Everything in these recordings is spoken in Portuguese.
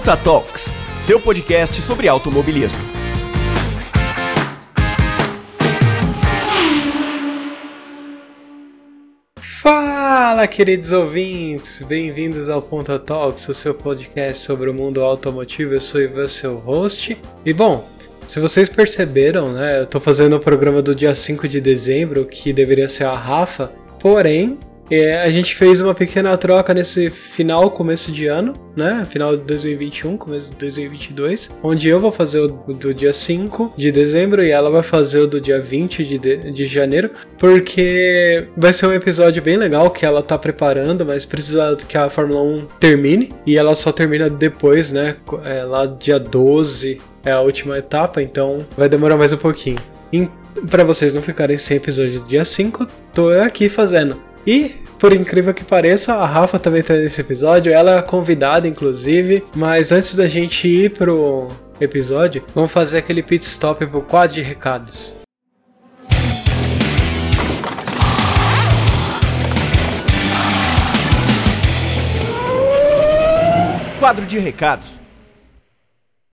Punta Talks, seu podcast sobre automobilismo. Fala, queridos ouvintes! Bem-vindos ao Ponta Talks, o seu podcast sobre o mundo automotivo. Eu sou Ivan, seu host. E bom, se vocês perceberam, né, eu tô fazendo o programa do dia 5 de dezembro, que deveria ser a Rafa, porém, é, a gente fez uma pequena troca nesse final, começo de ano, né? Final de 2021, começo de 2022, onde eu vou fazer o do dia 5 de dezembro e ela vai fazer o do dia 20 de, de, de janeiro, porque vai ser um episódio bem legal que ela tá preparando, mas precisa que a Fórmula 1 termine e ela só termina depois, né? É, lá dia 12 é a última etapa, então vai demorar mais um pouquinho. Para vocês não ficarem sem episódio do dia 5, tô aqui fazendo. E, por incrível que pareça, a Rafa também tá nesse episódio. Ela é convidada, inclusive. Mas antes da gente ir pro episódio, vamos fazer aquele pit stop pro quadro de recados. Quadro de recados.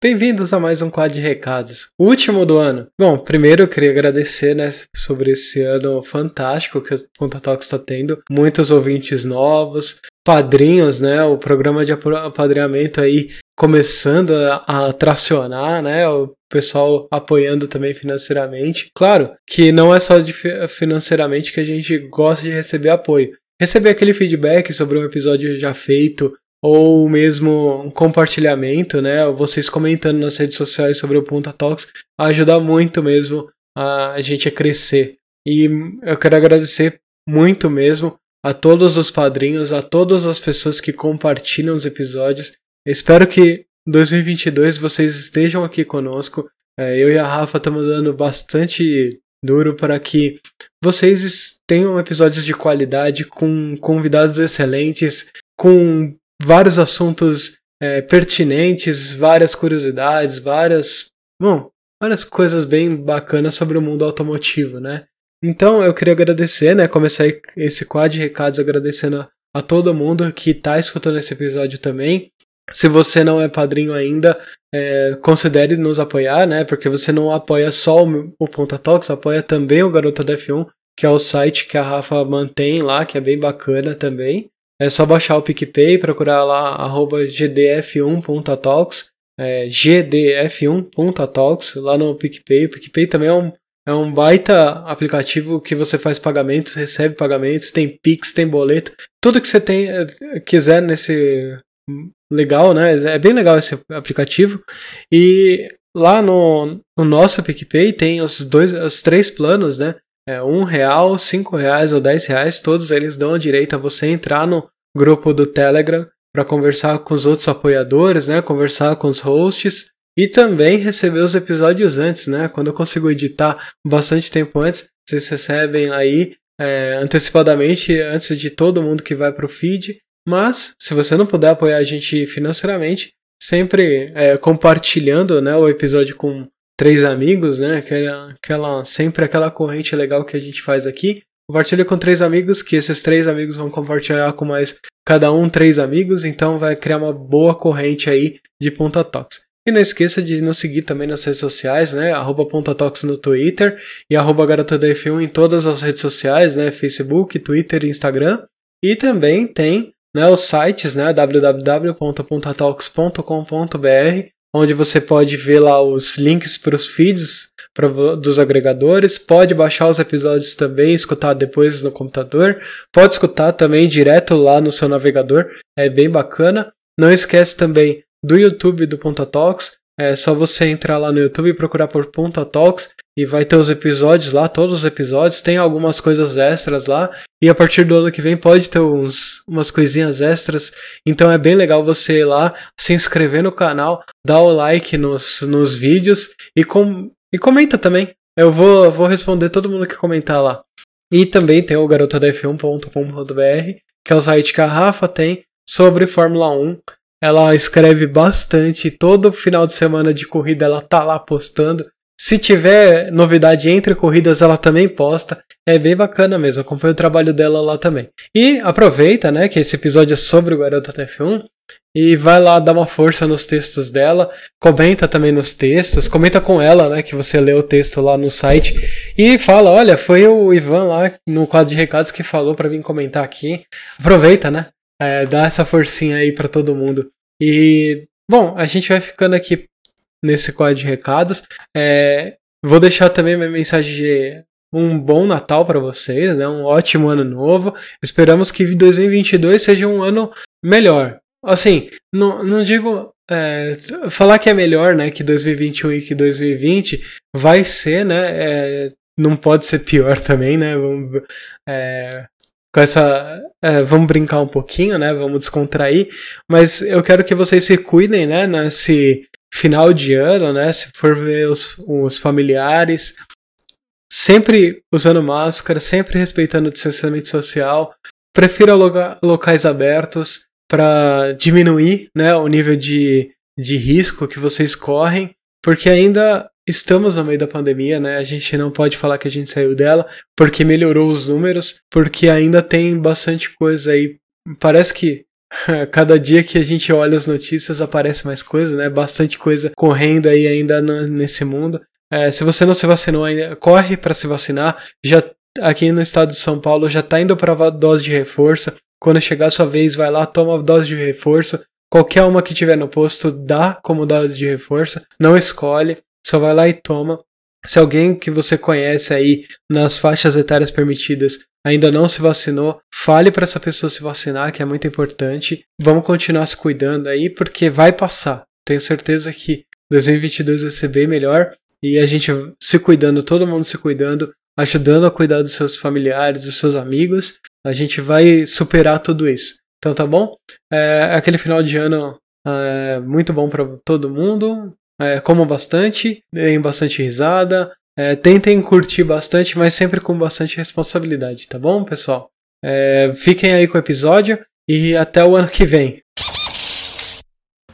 Bem-vindos a mais um quadro de recados, último do ano. Bom, primeiro eu queria agradecer, né, sobre esse ano fantástico que o Ponta Talks está tendo. Muitos ouvintes novos, padrinhos, né, o programa de apadrinhamento aí começando a, a tracionar, né, o pessoal apoiando também financeiramente. Claro que não é só de financeiramente que a gente gosta de receber apoio. Receber aquele feedback sobre um episódio já feito, ou mesmo um compartilhamento, né? Vocês comentando nas redes sociais sobre o Punta Talks, ajuda muito mesmo a gente a crescer. E eu quero agradecer muito mesmo a todos os padrinhos, a todas as pessoas que compartilham os episódios. espero que 2022 vocês estejam aqui conosco. É, eu e a Rafa estamos dando bastante duro para que vocês tenham episódios de qualidade com convidados excelentes, com vários assuntos é, pertinentes, várias curiosidades, várias, bom, várias coisas bem bacanas sobre o mundo automotivo, né? Então eu queria agradecer, né? Começar esse quadro de recados agradecendo a, a todo mundo que está escutando esse episódio também. Se você não é padrinho ainda, é, considere nos apoiar, né? Porque você não apoia só o, o Ponta Talks, apoia também o Garota da F1, que é o site que a Rafa mantém lá, que é bem bacana também. É só baixar o PicPay, procurar lá gdf1.talks, é, gdf1.talks lá no PicPay. O PicPay também é um, é um baita aplicativo que você faz pagamentos, recebe pagamentos, tem Pix, tem boleto, tudo que você tem, é, quiser nesse legal, né? É bem legal esse aplicativo. E lá no, no nosso PicPay tem os dois, os três planos, né? é, um real, cinco reais ou dez reais, todos eles dão a direito a você entrar no grupo do Telegram para conversar com os outros apoiadores, né? Conversar com os hosts e também receber os episódios antes, né? Quando eu consigo editar bastante tempo antes, vocês recebem aí é, antecipadamente antes de todo mundo que vai para o feed. Mas se você não puder apoiar a gente financeiramente, sempre é, compartilhando né, o episódio com três amigos, né? Aquela, aquela, sempre aquela corrente legal que a gente faz aqui. Compartilha com três amigos, que esses três amigos vão compartilhar com mais cada um três amigos, então vai criar uma boa corrente aí de Ponta Talks. E não esqueça de nos seguir também nas redes sociais, né? Arroba Ponta Talks no Twitter e arroba Garota da F1 em todas as redes sociais, né? Facebook, Twitter e Instagram. E também tem né, os sites, né? www.pontatalks.com.br onde você pode ver lá os links para os feeds dos agregadores, pode baixar os episódios também, escutar depois no computador, pode escutar também direto lá no seu navegador, é bem bacana. Não esquece também do YouTube do Ponta Talks, é só você entrar lá no YouTube e procurar por Ponta Talks e vai ter os episódios lá, todos os episódios, tem algumas coisas extras lá e a partir do ano que vem pode ter uns, umas coisinhas extras, então é bem legal você ir lá, se inscrever no canal, dar o like nos, nos vídeos e, com, e comenta também. Eu vou, vou responder todo mundo que comentar lá. E também tem o garotadf1.com.br, que é o site que a Rafa tem sobre Fórmula 1. Ela escreve bastante, todo final de semana de corrida ela tá lá postando. Se tiver novidade entre corridas, ela também posta. É bem bacana mesmo, acompanha o trabalho dela lá também. E aproveita, né, que esse episódio é sobre o Garota TF1 e vai lá dar uma força nos textos dela, comenta também nos textos, comenta com ela, né, que você leu o texto lá no site e fala, olha, foi o Ivan lá no quadro de recados que falou para vir comentar aqui. Aproveita, né? É, dá essa forcinha aí para todo mundo. E bom, a gente vai ficando aqui nesse quadro de recados. É, vou deixar também minha mensagem de um bom Natal para vocês, né? Um ótimo ano novo. Esperamos que 2022 seja um ano melhor. Assim, não, não digo é, falar que é melhor, né, que 2021 e que 2020 vai ser, né? É, não pode ser pior também, né? Vamos, é, com essa. É, vamos brincar um pouquinho, né? Vamos descontrair. Mas eu quero que vocês se cuidem, né? Nesse final de ano, né? Se for ver os, os familiares, sempre usando máscara, sempre respeitando o distanciamento social. Prefira loca locais abertos para diminuir né, o nível de, de risco que vocês correm, porque ainda estamos no meio da pandemia, né? A gente não pode falar que a gente saiu dela, porque melhorou os números, porque ainda tem bastante coisa aí. Parece que cada dia que a gente olha as notícias aparece mais coisa, né? Bastante coisa correndo aí ainda no, nesse mundo. É, se você não se vacinou ainda, corre para se vacinar. Já aqui no estado de São Paulo já está indo para dose de reforço. Quando chegar a sua vez, vai lá, toma dose de reforço. Qualquer uma que tiver no posto dá como dose de reforço. Não escolhe, só vai lá e toma. Se alguém que você conhece aí nas faixas etárias permitidas ainda não se vacinou, fale para essa pessoa se vacinar, que é muito importante. Vamos continuar se cuidando aí, porque vai passar. Tenho certeza que 2022 vai ser bem melhor e a gente se cuidando, todo mundo se cuidando, ajudando a cuidar dos seus familiares, dos seus amigos, a gente vai superar tudo isso. Então tá bom? É, aquele final de ano é muito bom para todo mundo. É, bastante, deem bastante risada, é, tentem curtir bastante, mas sempre com bastante responsabilidade, tá bom, pessoal? É, fiquem aí com o episódio e até o ano que vem.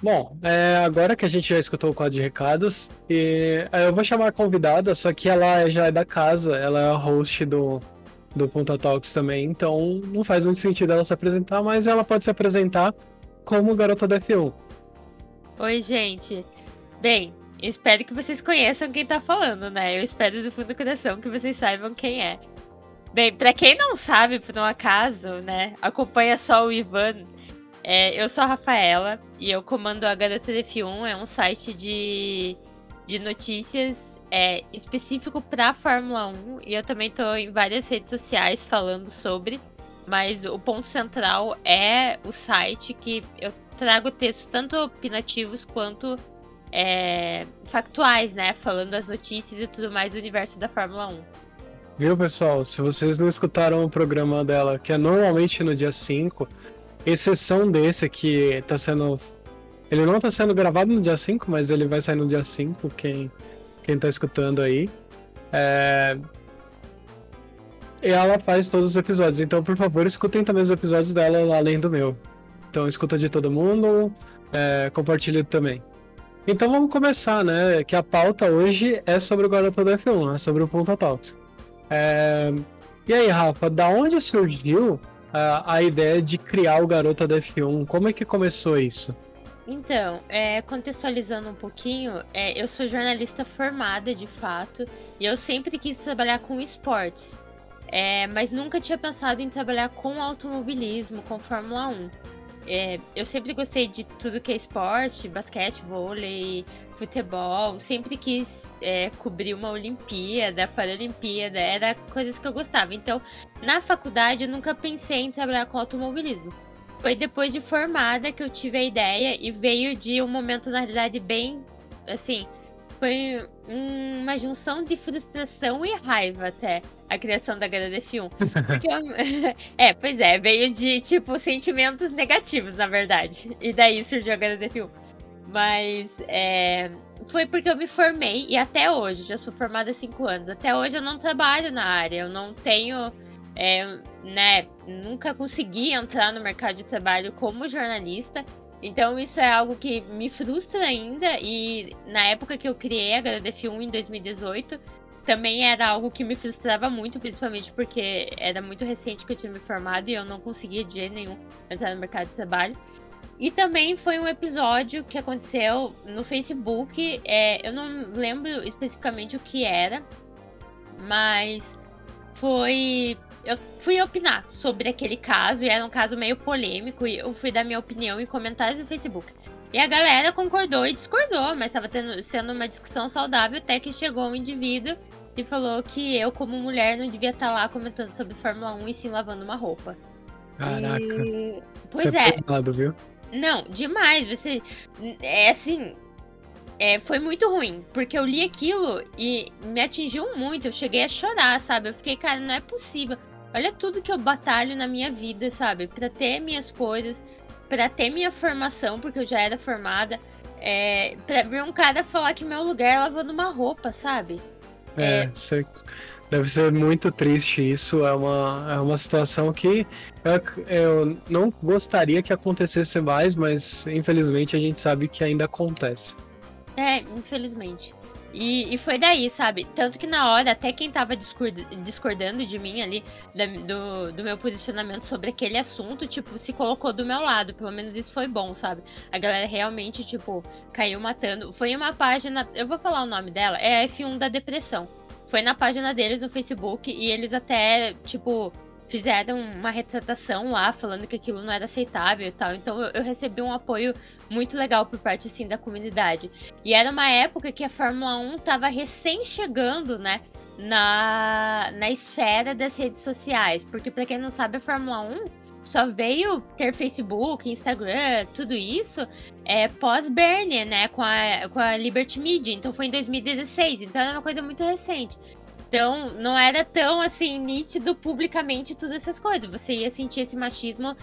Bom, é, agora que a gente já escutou o quadro de recados, e, é, eu vou chamar a convidada, só que ela já é da casa, ela é a host do, do Ponta Talks também, então não faz muito sentido ela se apresentar, mas ela pode se apresentar como garota da F1. Oi, gente. Bem, eu espero que vocês conheçam quem tá falando, né? Eu espero do fundo do coração que vocês saibam quem é. Bem, para quem não sabe, por um acaso, né, acompanha só o Ivan. É, eu sou a Rafaela e eu comando a Garota F1, é um site de, de notícias é, específico para Fórmula 1 e eu também tô em várias redes sociais falando sobre, mas o ponto central é o site que eu trago textos tanto opinativos quanto é, factuais, né? Falando as notícias e tudo mais do universo da Fórmula 1. Viu, pessoal? Se vocês não escutaram o programa dela, que é normalmente no dia 5, exceção desse que tá sendo. Ele não tá sendo gravado no dia 5, mas ele vai sair no dia 5, quem, quem tá escutando aí. É... E ela faz todos os episódios, então por favor escutem também os episódios dela além do meu. Então escuta de todo mundo, é, compartilha também. Então vamos começar, né? Que a pauta hoje é sobre o Garota do F1, é sobre o Ponta Talks. É... E aí, Rafa, da onde surgiu a, a ideia de criar o Garota do F1? Como é que começou isso? Então, é, contextualizando um pouquinho, é, eu sou jornalista formada de fato e eu sempre quis trabalhar com esportes, é, mas nunca tinha pensado em trabalhar com automobilismo, com Fórmula 1. É, eu sempre gostei de tudo que é esporte, basquete, vôlei, futebol. Sempre quis é, cobrir uma Olimpíada, Paralimpíada, era coisas que eu gostava. Então, na faculdade, eu nunca pensei em trabalhar com automobilismo. Foi depois de formada que eu tive a ideia e veio de um momento, na realidade, bem assim. Foi uma junção de frustração e raiva até a criação da HDF1. Eu, é, pois é, veio de, tipo, sentimentos negativos, na verdade. E daí surgiu a HDF1. Mas é, foi porque eu me formei e até hoje, já sou formada há 5 anos, até hoje eu não trabalho na área, eu não tenho, é, né, nunca consegui entrar no mercado de trabalho como jornalista. Então isso é algo que me frustra ainda. E na época que eu criei a HDF1 em 2018, também era algo que me frustrava muito, principalmente porque era muito recente que eu tinha me formado e eu não conseguia de jeito nenhum entrar no mercado de trabalho. E também foi um episódio que aconteceu no Facebook. É, eu não lembro especificamente o que era, mas foi. Eu fui opinar sobre aquele caso, e era um caso meio polêmico, e eu fui dar minha opinião em comentários no Facebook. E a galera concordou e discordou, mas estava sendo uma discussão saudável até que chegou um indivíduo e falou que eu, como mulher, não devia estar lá comentando sobre Fórmula 1 e sim lavando uma roupa. Caraca. E... Pois Você é. pesado, viu? Não, demais. Você. É assim. É, foi muito ruim, porque eu li aquilo e me atingiu muito. Eu cheguei a chorar, sabe? Eu fiquei, cara, não é possível. Olha tudo que eu batalho na minha vida, sabe? Pra ter minhas coisas, pra ter minha formação, porque eu já era formada. É, pra ver um cara falar que meu lugar é lavando uma roupa, sabe? É, cê- deve ser muito triste isso. É uma, é uma situação que eu, eu não gostaria que acontecesse mais, mas infelizmente a gente sabe que ainda acontece. É, infelizmente. E, e foi daí, sabe? Tanto que na hora, até quem tava discord- discordando de mim ali, da- do, do meu posicionamento sobre aquele assunto, tipo, se colocou do meu lado. Pelo menos isso foi bom, sabe? A galera realmente, tipo, caiu matando. Foi uma página, eu vou falar o nome dela, é a F1 da depressão. Foi na página deles no Facebook e eles até, tipo, fizeram uma retratação lá falando que aquilo não era aceitável e tal. Então eu, eu recebi um apoio muito legal por parte assim da comunidade. E era uma época que a Fórmula 1 estava recém chegando, né, na, na esfera das redes sociais, porque para quem não sabe, a Fórmula 1 só veio ter Facebook, Instagram, tudo isso é pós-Bernie, né, com a, com a Liberty Media. Então foi em 2016, então era uma coisa muito recente. Então, não era tão assim nítido publicamente todas essas coisas. Você ia sentir esse machismo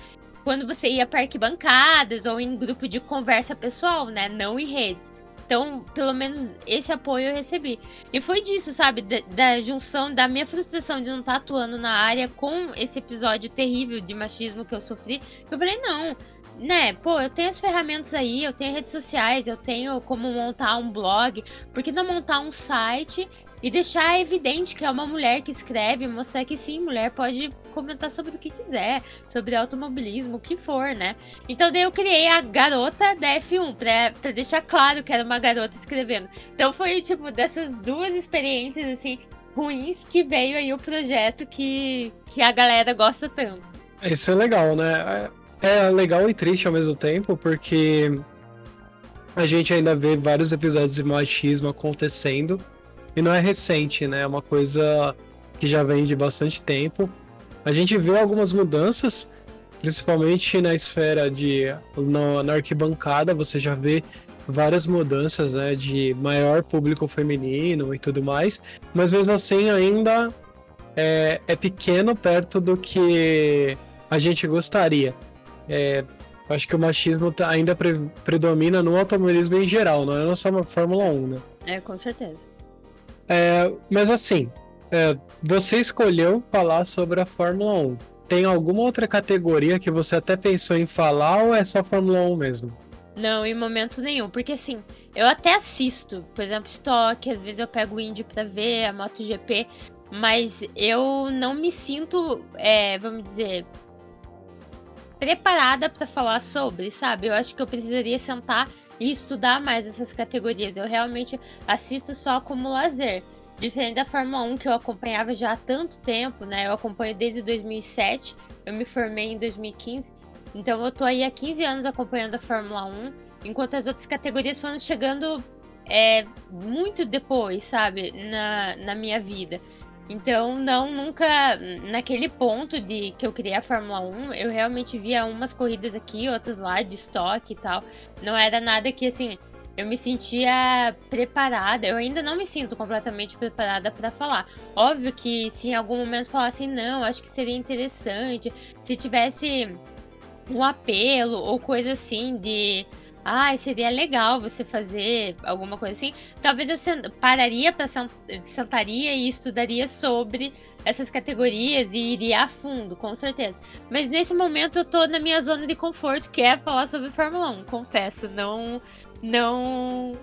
quando você ia para arquibancadas ou em grupo de conversa pessoal, né? Não em redes. Então, pelo menos esse apoio eu recebi. E foi disso, sabe? Da, da junção da minha frustração de não estar atuando na área com esse episódio terrível de machismo que eu sofri. Que eu falei, não, né? Pô, eu tenho as ferramentas aí, eu tenho redes sociais, eu tenho como montar um blog. Por que não montar um site e deixar evidente que é uma mulher que escreve, mostrar que sim, mulher pode comentar sobre o que quiser, sobre automobilismo, o que for, né? Então daí eu criei a garota da F1, pra, pra deixar claro que era uma garota escrevendo. Então foi tipo dessas duas experiências assim ruins que veio aí o projeto que, que a galera gosta tanto. Isso é legal, né? É legal e triste ao mesmo tempo, porque a gente ainda vê vários episódios de machismo acontecendo. E não é recente, né? É uma coisa que já vem de bastante tempo. A gente vê algumas mudanças, principalmente na esfera de. no- na arquibancada, você já vê várias mudanças, né? De maior público feminino e tudo mais. Mas mesmo assim ainda é, é pequeno perto do que a gente gostaria. É, acho que o machismo tá- ainda pre- predomina no automobilismo em geral, não é só uma Fórmula 1, né? É, com certeza. É, mas assim, é, você escolheu falar sobre a Fórmula 1. Tem alguma outra categoria que você até pensou em falar ou é só Fórmula 1 mesmo? Não, em momento nenhum, porque assim, eu até assisto, por exemplo, Stock, às vezes eu pego o Indy pra ver, a MotoGP, mas eu não me sinto, é, vamos dizer, preparada pra falar sobre, sabe? Eu acho que eu precisaria sentar e estudar mais essas categorias. Eu realmente assisto só como lazer. Diferente da Fórmula 1 que eu acompanhava já há tanto tempo, né? Eu acompanho desde 2007, eu me formei em 2015. Então eu tô aí há 15 anos acompanhando a Fórmula 1, enquanto as outras categorias foram chegando é, muito depois, sabe, na, na minha vida. Então, não, nunca, naquele ponto de que eu criei a Fórmula 1, eu realmente via umas corridas aqui, outras lá, de estoque e tal. Não era nada que, assim, eu me sentia preparada. Eu ainda não me sinto completamente preparada para falar. Óbvio que se em algum momento falassem, não, acho que seria interessante, se tivesse um apelo ou coisa assim de ah, seria legal você fazer alguma coisa assim, talvez eu pararia para sentaria e estudaria sobre essas categorias e iria a fundo, com certeza. Mas nesse momento eu tô na minha zona de conforto, que é falar sobre Fórmula 1, confesso, não não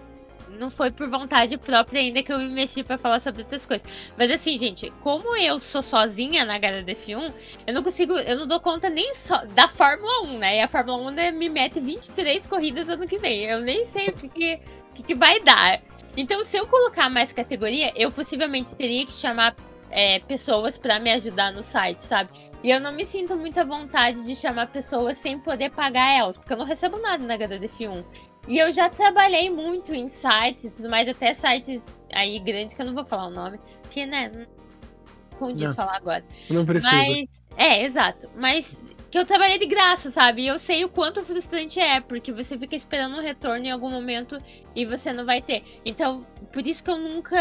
não foi por vontade própria ainda que eu me mexi para falar sobre outras coisas. Mas assim, gente, como eu sou sozinha na HDF1, eu não consigo, eu não dou conta nem só da Fórmula 1, né? E a Fórmula 1 né, me mete 23 corridas ano que vem. Eu nem sei o que, que, que, que vai dar. Então, se eu colocar mais categoria, eu possivelmente teria que chamar é, pessoas para me ajudar no site, sabe? E eu não me sinto muita vontade de chamar pessoas sem poder pagar elas, porque eu não recebo nada na HDF1. E eu já trabalhei muito em sites e tudo mais, até sites aí grandes, que eu não vou falar o nome, porque, né, não condiz falar agora. Não precisa. Mas, é, exato. Mas que eu trabalhei de graça, sabe? E eu sei o quanto frustrante é, porque você fica esperando um retorno em algum momento e você não vai ter. Então, por isso que eu nunca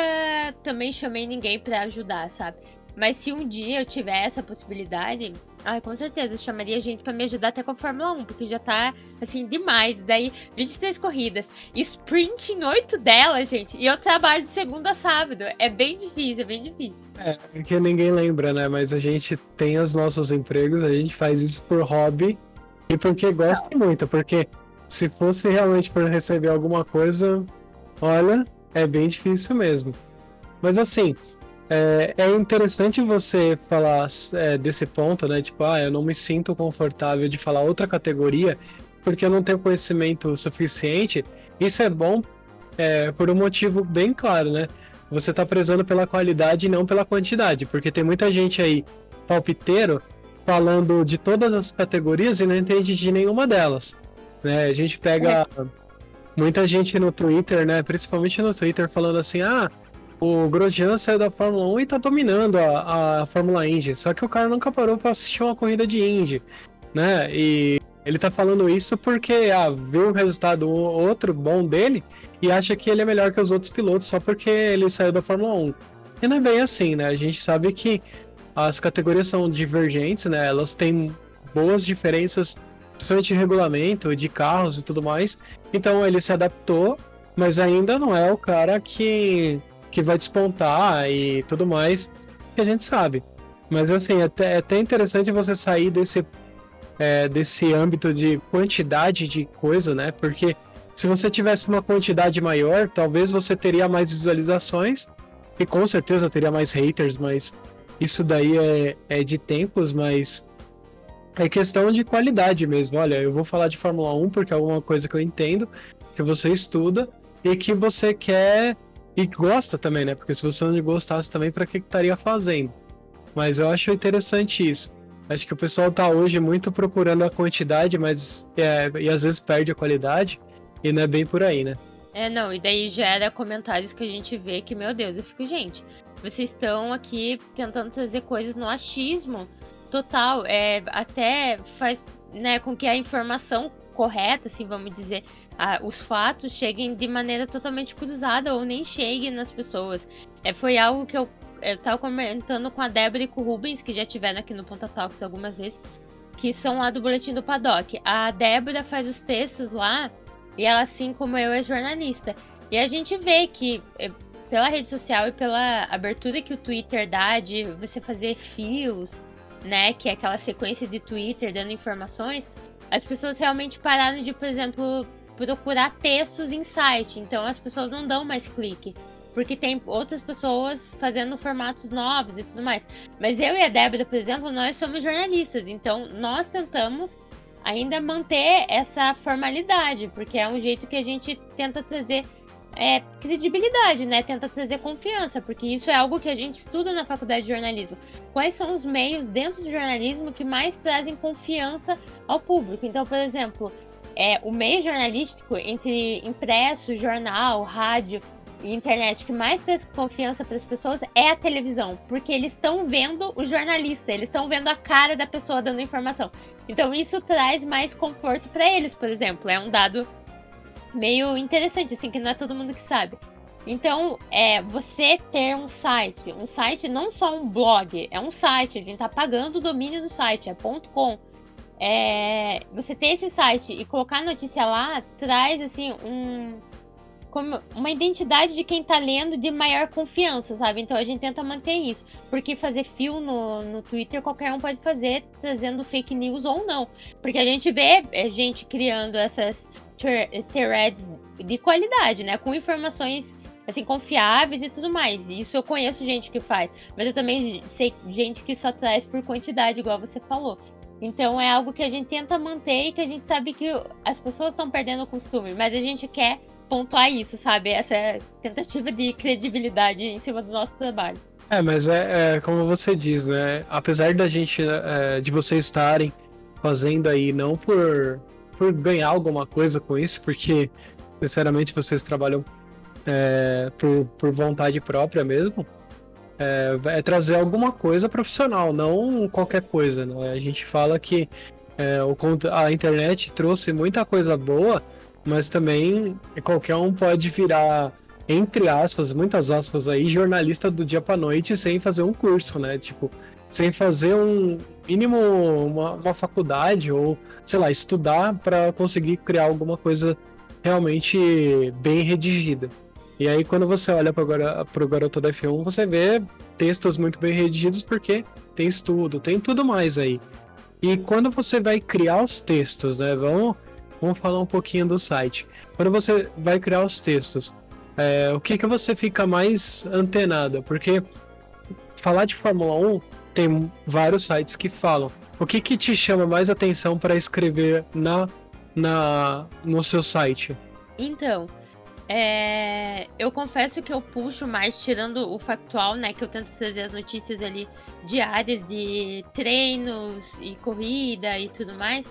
também chamei ninguém para ajudar, sabe? Mas se um dia eu tiver essa possibilidade, ai, com certeza, chamaria gente para me ajudar até com a Fórmula 1, porque já tá, assim, demais. Daí, 23 corridas, sprint em 8 delas, gente, e eu trabalho de segunda a sábado. É bem difícil, é bem difícil. É, porque ninguém lembra, né? Mas a gente tem os nossos empregos, a gente faz isso por hobby e porque gosta Não. muito, porque se fosse realmente por receber alguma coisa, olha, é bem difícil mesmo. Mas assim, é, é interessante você falar é, desse ponto, né? Tipo, ah, eu não me sinto confortável de falar outra categoria porque eu não tenho conhecimento suficiente. Isso é bom é, por um motivo bem claro, né? Você está prezando pela qualidade e não pela quantidade, porque tem muita gente aí palpiteiro falando de todas as categorias e não entende de nenhuma delas. Né? A gente pega é. muita gente no Twitter, né? Principalmente no Twitter, falando assim: ah, o Grosjean saiu da Fórmula 1 e tá dominando a, a Fórmula Indy. Só que o cara nunca parou para assistir uma corrida de Indy, né? E ele tá falando isso porque ah, viu um resultado outro bom dele e acha que ele é melhor que os outros pilotos só porque ele saiu da Fórmula 1. E não é bem assim, né? A gente sabe que as categorias são divergentes, né? Elas têm boas diferenças, principalmente de regulamento, de carros e tudo mais. Então ele se adaptou, mas ainda não é o cara que que vai despontar e tudo mais, que a gente sabe. Mas assim, é até, é até interessante você sair desse, é, desse âmbito de quantidade de coisa, né? Porque se você tivesse uma quantidade maior, talvez você teria mais visualizações e com certeza teria mais haters, mas isso daí é, é de tempos, mas é questão de qualidade mesmo. Olha, eu vou falar de Fórmula 1 porque é alguma coisa que eu entendo, que você estuda e que você quer e gosta também, né? Porque se você não gostasse também, para que estaria fazendo? Mas eu acho interessante isso. Acho que o pessoal tá hoje muito procurando a quantidade, mas é, e às vezes perde a qualidade, e não é bem por aí, né? É, não, e daí gera comentários que a gente vê que, meu Deus, eu fico, gente, vocês estão aqui tentando trazer coisas no achismo total, é, até faz né, com que a informação correta, assim, vamos dizer, os fatos cheguem de maneira totalmente cruzada ou nem cheguem nas pessoas. É, foi algo que eu, eu tava comentando com a Débora e com o Rubens, que já tiveram aqui no Ponta Talks algumas vezes, que são lá do Boletim do Paddock. A Débora faz os textos lá e ela, assim como eu, é jornalista. E a gente vê que é, pela rede social e pela abertura que o Twitter dá de você fazer fios, né, que é aquela sequência de Twitter dando informações, as pessoas realmente pararam de, por exemplo, procurar textos em site. Então as pessoas não dão mais clique. Porque tem outras pessoas fazendo formatos novos e tudo mais. Mas eu e a Débora, por exemplo, nós somos jornalistas. Então nós tentamos ainda manter essa formalidade. Porque é um jeito que a gente tenta trazer é, credibilidade, né? Tenta trazer confiança, porque isso é algo que a gente estuda na faculdade de jornalismo. Quais são os meios dentro do jornalismo que mais trazem confiança ao público? Então, por exemplo, é, o meio jornalístico entre impresso, jornal, rádio e internet que mais traz confiança para as pessoas é a televisão, porque eles estão vendo o jornalista, eles estão vendo a cara da pessoa dando informação. Então isso traz mais conforto para eles, por exemplo. É um dado meio interessante, assim, que não é todo mundo que sabe. Então, é, você ter um site, um site não só um blog, é um site, a gente tá pagando o domínio do site, é .com. é, você ter esse site e colocar a notícia lá traz assim um como uma identidade de quem tá lendo de maior confiança, sabe? Então a gente tenta manter isso. Porque fazer fio no, no Twitter qualquer um pode fazer, trazendo fake news ou não. Porque a gente vê é, gente criando essas threads de qualidade, né? Com informações assim, confiáveis e tudo mais. Isso eu conheço gente que faz. Mas eu também sei gente que só traz por quantidade, igual você falou. Então é algo que a gente tenta manter e que a gente sabe que as pessoas estão perdendo o costume, mas a gente quer pontuar isso, sabe? Essa tentativa de credibilidade em cima do nosso trabalho. É, mas é, é como você diz, né? Apesar da gente, é, de vocês estarem fazendo aí, não por, por ganhar alguma coisa com isso, porque, sinceramente, vocês trabalham é, por, por vontade própria mesmo, é, é, trazer alguma coisa profissional, não qualquer coisa, né? A gente fala que é, o, a internet trouxe muita coisa boa, mas também qualquer um pode virar, entre aspas, muitas aspas aí, jornalista do dia pra noite sem fazer um curso, né? Tipo, sem fazer um mínimo uma, uma faculdade ou, sei lá, estudar para conseguir criar alguma coisa realmente bem redigida. E aí, quando você olha para o Garoto da F1, você vê textos muito bem redigidos porque tem estudo, tem tudo mais aí. E quando você vai criar os textos, né? Vamos Vamos falar um pouquinho do site. Quando você vai criar os textos, é, o que, que você fica mais antenada? Porque falar de Fórmula 1 tem vários sites que falam. O que, que te chama mais atenção para escrever na, na no seu site? Então, é, eu confesso que eu puxo mais, tirando o factual, né? Que eu tento trazer as notícias ali diárias de treinos e corrida e tudo mais.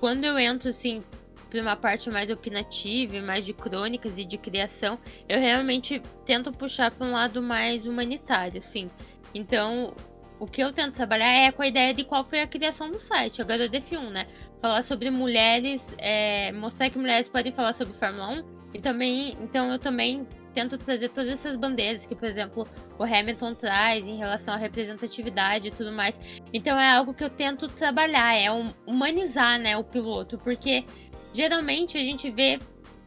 Quando eu entro, assim, para uma parte mais opinativa, mais de crônicas e de criação, eu realmente tento puxar para um lado mais humanitário, sim. Então, o que eu tento trabalhar é com a ideia de qual foi a criação do site, agora o F1, né? Falar sobre mulheres, é, mostrar que mulheres podem falar sobre Fórmula 1 e também, então eu também tento trazer todas essas bandeiras que, por exemplo, o Hamilton traz em relação à representatividade e tudo mais. Então é algo que eu tento trabalhar, é humanizar, né, o piloto, porque geralmente a gente vê,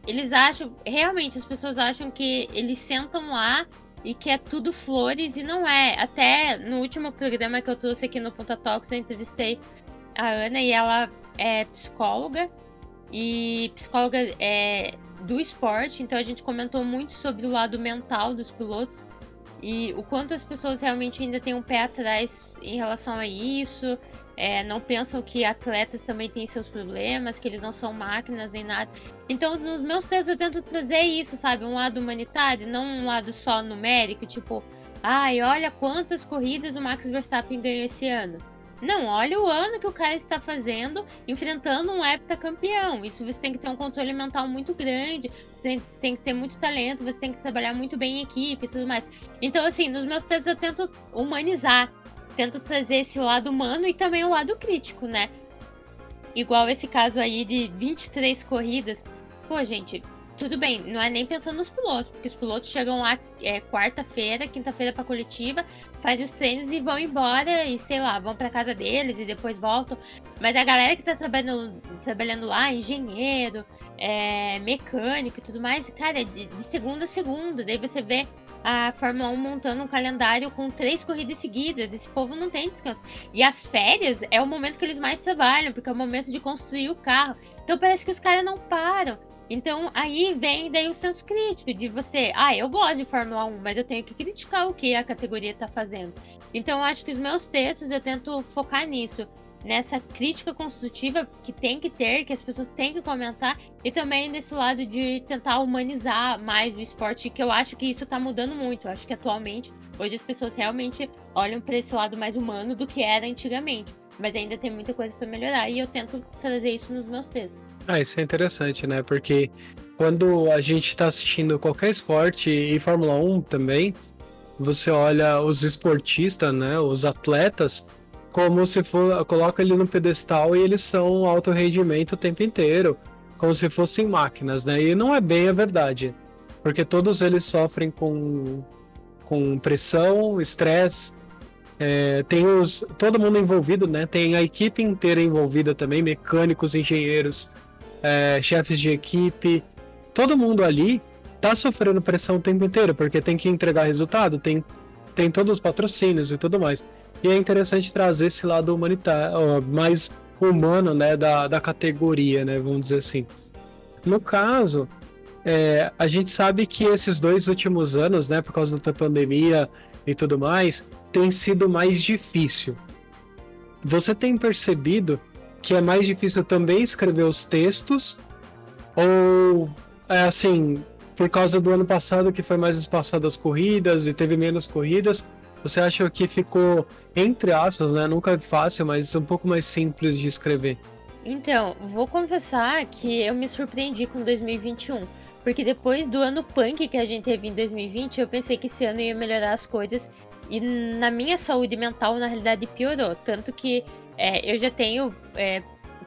eles acham, realmente as pessoas acham que eles sentam lá e que é tudo flores e não é. Até no último programa que eu trouxe aqui no Ponta Talks, eu entrevistei a Ana e ela é psicóloga e psicóloga é do esporte, então a gente comentou muito sobre o lado mental dos pilotos e o quanto as pessoas realmente ainda têm um pé atrás em relação a isso, é, não pensam que atletas também têm seus problemas, que eles não são máquinas nem nada. Então, nos meus textos eu tento trazer isso, sabe? Um lado humanitário, não um lado só numérico, tipo, ai, olha quantas corridas o Max Verstappen ganhou esse ano. Não, olha o ano que o cara está fazendo enfrentando um heptacampeão. Isso você tem que ter um controle mental muito grande, você tem que ter muito talento, você tem que trabalhar muito bem em equipe e tudo mais. Então, assim, nos meus textos eu tento humanizar tento trazer esse lado humano e também o lado crítico, né? Igual esse caso aí de 23 corridas. Pô, gente, tudo bem, não é nem pensando nos pilotos, porque os pilotos chegam lá é, quarta-feira, quinta-feira pra coletiva, fazem os treinos e vão embora e sei lá, vão pra casa deles e depois voltam. Mas a galera que tá trabalhando, trabalhando lá, engenheiro, é, mecânico e tudo mais, cara, de, de segunda a segunda, daí você vê a Fórmula 1 montando um calendário com três corridas seguidas. Esse povo não tem descanso. E as férias é o momento que eles mais trabalham, porque é o momento de construir o carro. Então parece que os caras não param. Então aí vem daí o senso crítico de você, ah, eu gosto de Fórmula 1, mas eu tenho que criticar o que a categoria está fazendo. Então acho que os meus textos eu tento focar nisso nessa crítica construtiva que tem que ter, que as pessoas têm que comentar, e também nesse lado de tentar humanizar mais o esporte, que eu acho que isso está mudando muito. Eu acho que atualmente, hoje as pessoas realmente olham para esse lado mais humano do que era antigamente. Mas ainda tem muita coisa para melhorar e eu tento trazer isso nos meus textos. Ah, isso é interessante, né? Porque quando a gente está assistindo qualquer esporte e Fórmula 1 também, você olha os esportistas, né? Os atletas, como se for, coloca ele no pedestal e eles são alto rendimento o tempo inteiro, como se fossem máquinas, né? E não é bem a verdade, porque todos eles sofrem com, com pressão, estresse, É, tem os, todo mundo envolvido, né? Tem a equipe inteira envolvida também, mecânicos, engenheiros, é, chefes de equipe, todo mundo ali tá sofrendo pressão o tempo inteiro, porque tem que entregar resultado, tem, tem todos os patrocínios e tudo mais. E é interessante trazer esse lado humanitário, mais humano, né, da, da categoria, né, vamos dizer assim. No caso, é, a gente sabe que esses dois últimos anos, né, por causa da pandemia e tudo mais, tem sido mais difícil. Você tem percebido que é mais difícil também escrever os textos? Ou é assim, por causa do ano passado que foi mais espaçado as corridas e teve menos corridas, você acha que ficou, entre aspas, né? Nunca é fácil, mas um pouco mais simples de escrever? Então, vou confessar que eu me surpreendi com 2021. Porque depois do ano punk que a gente teve em 2020, eu pensei que esse ano ia melhorar as coisas. E na minha saúde mental, na realidade, piorou. Tanto que é, eu já tenho é,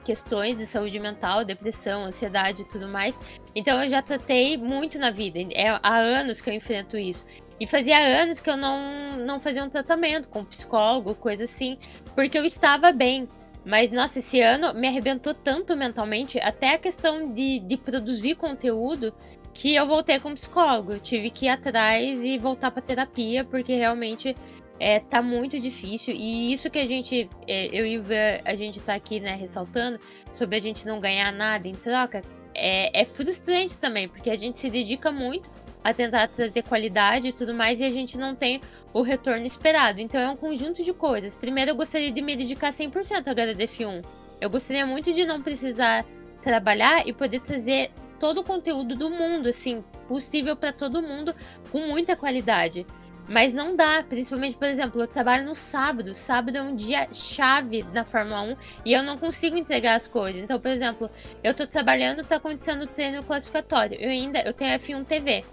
questões de saúde mental, depressão, ansiedade e tudo mais. Então eu já tratei muito na vida. É há anos que eu enfrento isso. E fazia anos que eu não, não fazia um tratamento com psicólogo, coisa assim, porque eu estava bem. Mas, nossa, esse ano me arrebentou tanto mentalmente, até a questão de, de produzir conteúdo, que eu voltei com psicólogo. Eu tive que ir atrás e voltar para terapia, porque realmente é, tá muito difícil. E isso que a gente, é, eu e o a gente tá aqui, né, ressaltando, sobre a gente não ganhar nada em troca, é, é frustrante também, porque a gente se dedica muito a tentar trazer qualidade e tudo mais, e a gente não tem o retorno esperado. Então é um conjunto de coisas. Primeiro, eu gostaria de me dedicar 100% a HDF1. Eu gostaria muito de não precisar trabalhar e poder trazer todo o conteúdo do mundo, assim, possível para todo mundo, com muita qualidade. Mas não dá, principalmente, por exemplo, eu trabalho no sábado. Sábado é um dia chave na Fórmula 1 e eu não consigo entregar as coisas. Então, por exemplo, eu tô trabalhando, tá acontecendo o treino classificatório. Eu ainda eu tenho F1 TV.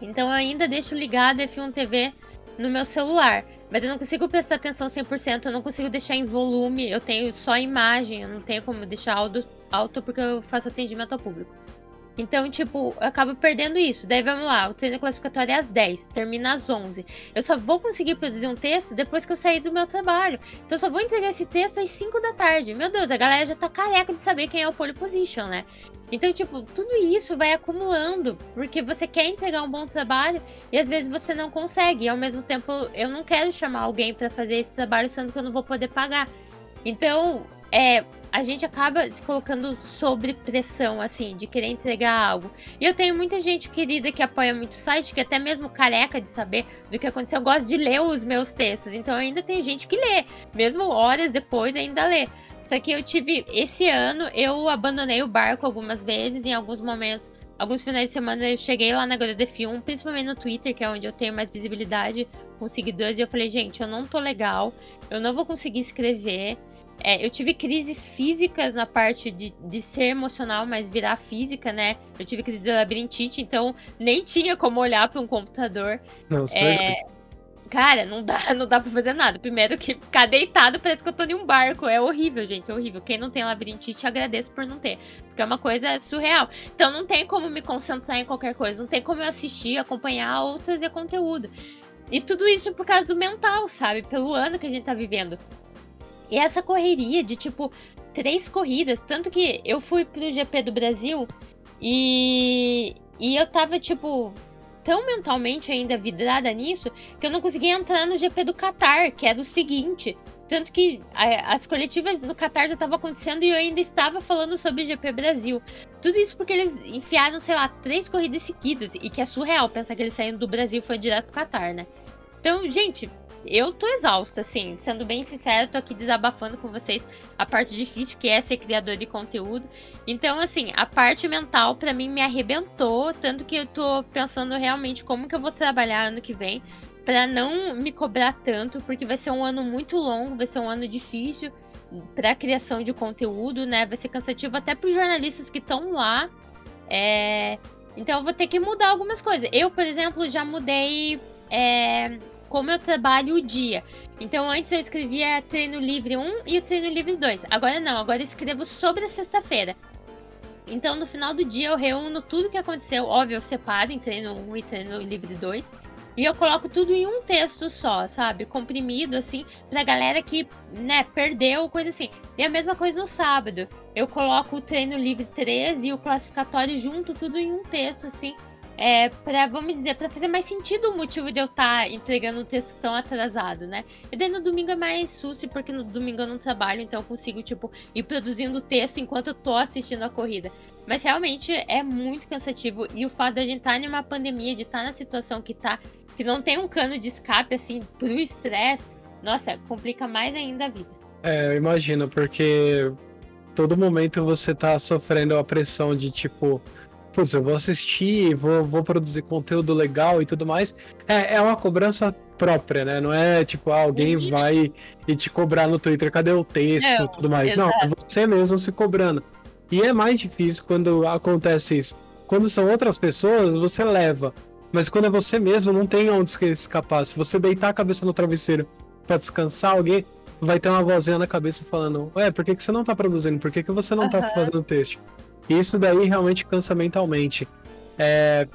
Então eu ainda deixo ligado F1 TV no meu celular. Mas eu não consigo prestar atenção 100%, eu não consigo deixar em volume, eu tenho só imagem, eu não tenho como deixar alto, alto porque eu faço atendimento ao público. Então, tipo, eu acabo perdendo isso. Daí vamos lá, o treino classificatório é às 10, termina às 11. Eu só vou conseguir produzir um texto depois que eu sair do meu trabalho. Então, eu só vou entregar esse texto às 5 da tarde. Meu Deus, a galera já tá careca de saber quem é o pole position, né? Então, tipo, tudo isso vai acumulando, porque você quer entregar um bom trabalho e às vezes você não consegue. E ao mesmo tempo, eu não quero chamar alguém para fazer esse trabalho, sendo que eu não vou poder pagar. Então, é, a gente acaba se colocando sobre pressão, assim, de querer entregar algo. E eu tenho muita gente querida que apoia muito o site, que até mesmo careca de saber do que aconteceu, eu gosto de ler os meus textos. Então ainda tem gente que lê, mesmo horas depois ainda lê. Só que eu tive. Esse ano eu abandonei o barco algumas vezes, em alguns momentos. Alguns finais de semana eu cheguei lá na HDF1, principalmente no Twitter, que é onde eu tenho mais visibilidade com seguidores, e eu falei, gente, eu não tô legal, eu não vou conseguir escrever. É, eu tive crises físicas na parte de, de ser emocional, mas virar física, né? Eu tive crise de labirintite, então nem tinha como olhar para um computador. Não, é, Cara, não dá, não dá pra fazer nada. Primeiro que ficar deitado parece que eu tô em um barco. É horrível, gente. É horrível. Quem não tem labirintite, agradeço por não ter. Porque é uma coisa surreal. Então não tem como me concentrar em qualquer coisa. Não tem como eu assistir, acompanhar ou trazer conteúdo. E tudo isso por causa do mental, sabe? Pelo ano que a gente tá vivendo. E essa correria de tipo três corridas. Tanto que eu fui pro GP do Brasil e. E eu tava, tipo, tão mentalmente ainda vidrada nisso que eu não conseguia entrar no GP do Qatar, que era o seguinte. Tanto que a, as coletivas do Qatar já estavam acontecendo e eu ainda estava falando sobre o GP Brasil. Tudo isso porque eles enfiaram, sei lá, três corridas seguidas. E que é surreal pensar que eles saíram do Brasil e foi direto pro Qatar, né? Então, gente, eu tô exausta, assim, sendo bem sincera, tô aqui desabafando com vocês a parte difícil que é ser criador de conteúdo. Então, assim, a parte mental para mim me arrebentou, tanto que eu tô pensando realmente como que eu vou trabalhar ano que vem para não me cobrar tanto, porque vai ser um ano muito longo, vai ser um ano difícil para criação de conteúdo, né? Vai ser cansativo até para os jornalistas que estão lá. É... Então eu vou ter que mudar algumas coisas. Eu, por exemplo, já mudei é, como eu trabalho o dia. Então antes eu escrevia treino livre 1 e o treino livre 2. Agora não, agora eu escrevo sobre a sexta-feira. Então no final do dia eu reúno tudo que aconteceu. Óbvio, eu separo em treino 1 e treino livre 2. E eu coloco tudo em um texto só, sabe? Comprimido, assim, pra galera que, né, perdeu, coisa assim. E a mesma coisa no sábado. Eu coloco o treino livre 13 e o classificatório junto, tudo em um texto, assim. É, pra, vamos dizer, para fazer mais sentido o motivo de eu estar tá entregando um texto tão atrasado, né? E daí no domingo é mais sucio, porque no domingo eu não trabalho, então eu consigo, tipo, ir produzindo o texto enquanto eu tô assistindo a corrida. Mas realmente é muito cansativo. E o fato da gente estar tá em uma pandemia, de estar tá na situação que tá, que não tem um cano de escape, assim, pro estresse, nossa, complica mais ainda a vida. É, eu imagino, porque todo momento você tá sofrendo a pressão de, tipo, putz, eu vou assistir, vou, vou produzir conteúdo legal e tudo mais. É, é uma cobrança própria, né? Não é tipo, ah, alguém uhum. vai e te cobrar no Twitter, cadê o texto e tudo mais. Exato. Não, é você mesmo se cobrando. E é mais difícil quando acontece isso. Quando são outras pessoas, você leva. Mas quando é você mesmo, não tem onde escapar. Se você deitar a cabeça no travesseiro para descansar, alguém vai ter uma vozinha na cabeça falando: Ué, por que, que você não tá produzindo? Por que, que você não uhum. tá fazendo texto? Isso daí realmente cansa mentalmente. É...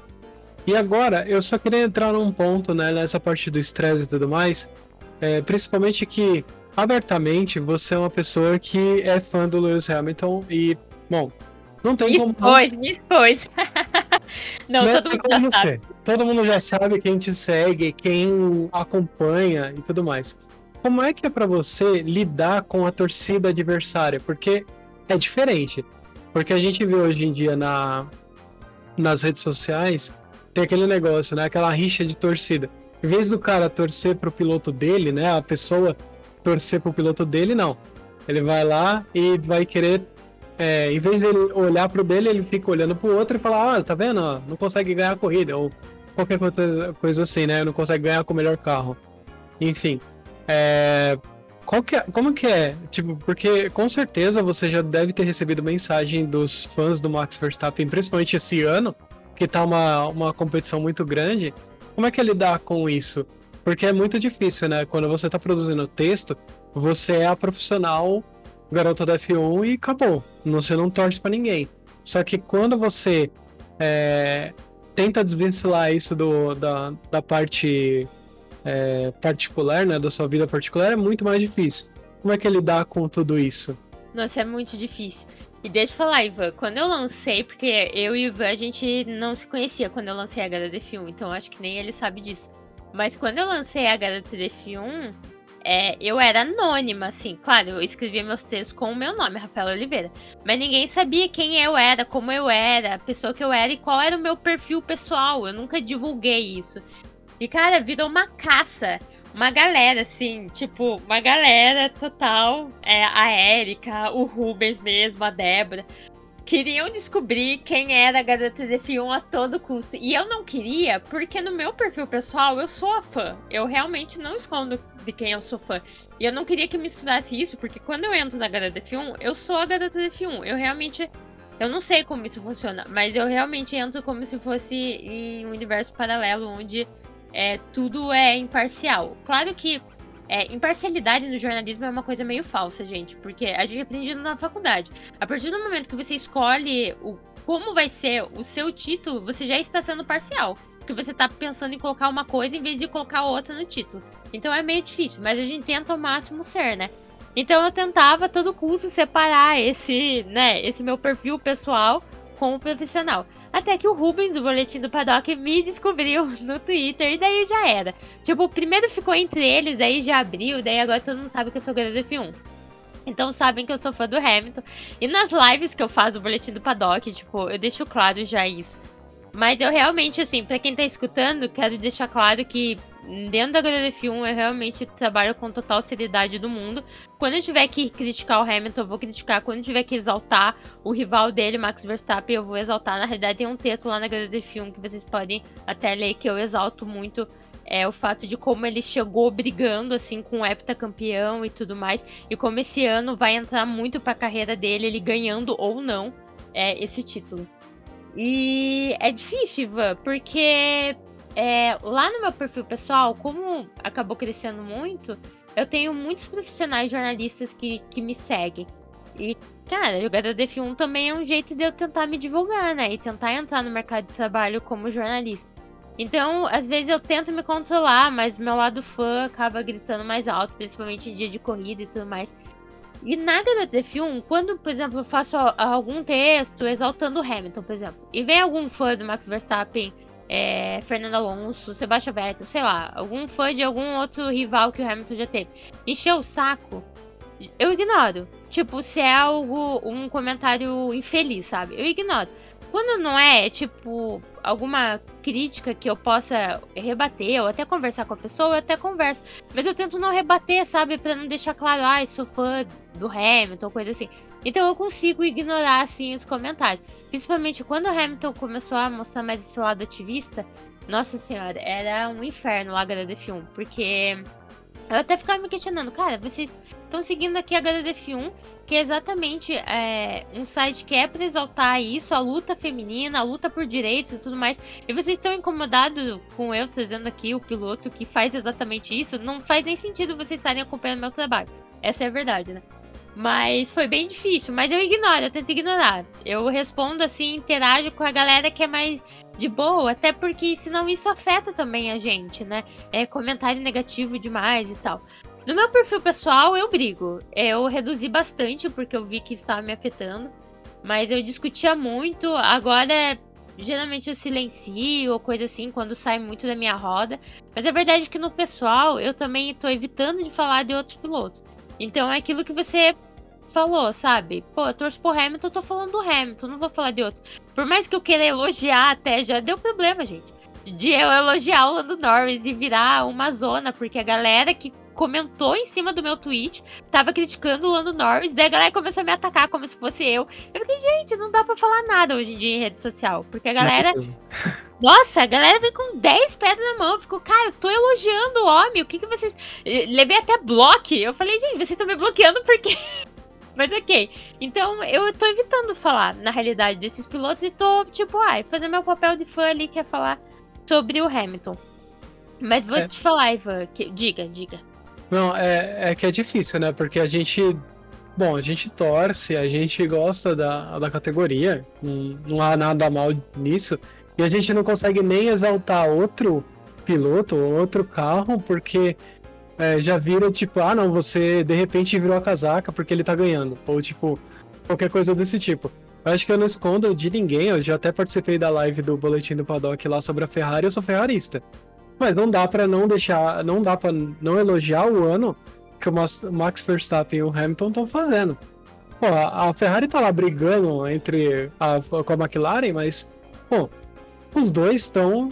E agora, eu só queria entrar num ponto, né, nessa parte do estresse e tudo mais, é, principalmente que, abertamente, você é uma pessoa que é fã do Lewis Hamilton e, bom, não tem me como... Expôs, me expôs. não, não, todo mundo já sabe. Ser. Todo mundo já sabe quem te segue, quem acompanha e tudo mais. Como é que é para você lidar com a torcida adversária? Porque é diferente. Porque a gente vê hoje em dia na, nas redes sociais, tem aquele negócio, né? Aquela rixa de torcida. Em vez do cara torcer pro piloto dele, né? A pessoa torcer pro piloto dele, não. Ele vai lá e vai querer. É, em vez de ele olhar pro dele, ele fica olhando pro outro e fala, ah, tá vendo? Não consegue ganhar a corrida. Ou qualquer coisa assim, né? Não consegue ganhar com o melhor carro. Enfim. É, qual que é, como que é? Tipo, porque com certeza você já deve ter recebido mensagem dos fãs do Max Verstappen, principalmente esse ano, que tá uma, uma competição muito grande. Como é que é lidar com isso? Porque é muito difícil, né? Quando você tá produzindo texto, você é a profissional garota da F1 e acabou. Você não torce para ninguém. Só que quando você é, tenta desvencilhar isso do, da, da parte é, particular, né, da sua vida particular, é muito mais difícil. Como é que é lidar com tudo isso? Nossa, é muito difícil. E deixa eu falar, Ivan, quando eu lancei, porque eu e o Ivan a gente não se conhecia quando eu lancei a HDF1, então acho que nem ele sabe disso. Mas quando eu lancei a HDF1, é, eu era anônima, assim. Claro, eu escrevia meus textos com o meu nome, Rafaela Oliveira. Mas ninguém sabia quem eu era, como eu era, a pessoa que eu era e qual era o meu perfil pessoal. Eu nunca divulguei isso. E, cara, virou uma caça. Uma galera, assim, tipo, uma galera total. É, a Érica, o Rubens mesmo, a Débora. Queriam descobrir quem era a garota F1 a todo custo. E eu não queria, porque no meu perfil pessoal eu sou a fã. Eu realmente não escondo de quem eu sou fã. E eu não queria que misturasse isso, porque quando eu entro na garota F1, eu sou a garota F1. Eu realmente. Eu não sei como isso funciona, mas eu realmente entro como se fosse em um universo paralelo onde é, tudo é imparcial. Claro que é, imparcialidade no jornalismo é uma coisa meio falsa, gente, porque a gente aprende na faculdade. A partir do momento que você escolhe o, como vai ser o seu título, você já está sendo parcial. Porque você está pensando em colocar uma coisa em vez de colocar outra no título. Então é meio difícil, mas a gente tenta ao máximo ser, né? Então eu tentava a todo custo separar esse, né, esse meu perfil pessoal com o profissional. Até que o Rubens, do boletim do Paddock, me descobriu no Twitter e daí já era. Tipo, primeiro ficou entre eles, aí já abriu, daí agora todo mundo sabe que eu sou garota F1. Então sabem que eu sou fã do Hamilton. E nas lives que eu faço do boletim do Paddock, tipo, eu deixo claro já isso. Mas eu realmente, assim, para quem tá escutando, quero deixar claro que dentro da HDF1 eu realmente trabalho com total seriedade do mundo. Quando eu tiver que criticar o Hamilton, eu vou criticar. Quando eu tiver que exaltar o rival dele, Max Verstappen, eu vou exaltar. Na realidade, tem um texto lá na HDF1 que vocês podem até ler que eu exalto muito. É o fato de como ele chegou brigando assim com o heptacampeão e tudo mais. E como esse ano vai entrar muito pra carreira dele, ele ganhando ou não é, esse título. E é difícil, Ivan, porque é, lá no meu perfil pessoal, como acabou crescendo muito, eu tenho muitos profissionais jornalistas que, que me seguem. E, cara, jogar da DF1 também é um jeito de eu tentar me divulgar, né? E tentar entrar no mercado de trabalho como jornalista. Então, às vezes eu tento me controlar, mas meu lado fã acaba gritando mais alto, principalmente em dia de corrida e tudo mais. E na HDF1, quando, por exemplo, eu faço algum texto exaltando o Hamilton, por exemplo, e vem algum fã do Max Verstappen, é, Fernando Alonso, Sebastian Vettel, sei lá, algum fã de algum outro rival que o Hamilton já teve, encher o saco, eu ignoro. Tipo, se é algo, um comentário infeliz, sabe? Eu ignoro. Quando não é, tipo, alguma crítica que eu possa rebater ou até conversar com a pessoa, eu até converso. Mas eu tento não rebater, sabe? Pra não deixar claro, ah, sou fã do Hamilton, coisa assim. Então eu consigo ignorar, assim, os comentários. Principalmente quando o Hamilton começou a mostrar mais esse lado ativista. Nossa senhora, era um inferno lá a df 1 Porque eu até ficava me questionando, cara, vocês estão seguindo aqui a HDF1, que é exatamente é, um site que é para exaltar isso, a luta feminina, a luta por direitos e tudo mais. E vocês estão incomodados com eu trazendo aqui o piloto que faz exatamente isso? Não faz nem sentido vocês estarem acompanhando meu trabalho. Essa é a verdade, né? Mas foi bem difícil. Mas eu ignoro, eu tento ignorar. Eu respondo assim, interajo com a galera que é mais de boa, até porque senão isso afeta também a gente, né? É comentário negativo demais e tal. No meu perfil pessoal, eu brigo. Eu reduzi bastante porque eu vi que estava me afetando. Mas eu discutia muito. Agora, geralmente eu silencio ou coisa assim quando sai muito da minha roda. Mas a verdade é que no pessoal eu também estou evitando de falar de outros pilotos. Então é aquilo que você falou, sabe? Pô, eu torço pro Hamilton, eu tô falando do Hamilton, não vou falar de outros. Por mais que eu queira elogiar até, já deu problema, gente. De eu elogiar o Lando Norris e virar uma zona, porque a galera que comentou em cima do meu tweet, tava criticando o Lando Norris, daí a galera começou a me atacar como se fosse eu. Eu fiquei, gente, não dá pra falar nada hoje em dia em rede social, porque a galera. Nossa, a galera vem com 10 pedras na mão. Ficou, cara, eu tô elogiando o homem. O que que vocês. Levei até bloco. Eu falei, gente, vocês estão me bloqueando porque. Mas ok. Então eu tô evitando falar, na realidade, desses pilotos e tô, tipo, ai, fazer meu papel de fã ali, que é falar sobre o Hamilton. Mas vou é. te falar, Ivan, que... diga, diga. Não, é, é que é difícil, né? Porque a gente. Bom, a gente torce, a gente gosta da, da categoria, não, não há nada mal nisso. E a gente não consegue nem exaltar outro piloto, outro carro, porque é, já vira tipo, ah não, você de repente virou a casaca porque ele tá ganhando. Ou tipo, qualquer coisa desse tipo. Eu acho que eu não escondo de ninguém, eu já até participei da live do Boletim do Paddock lá sobre a Ferrari, eu sou ferrarista. Mas não dá para não deixar, não dá para não elogiar o ano que o Max Verstappen e o Hamilton estão fazendo. Pô, a Ferrari tá lá brigando entre a, com a McLaren, mas, os dois estão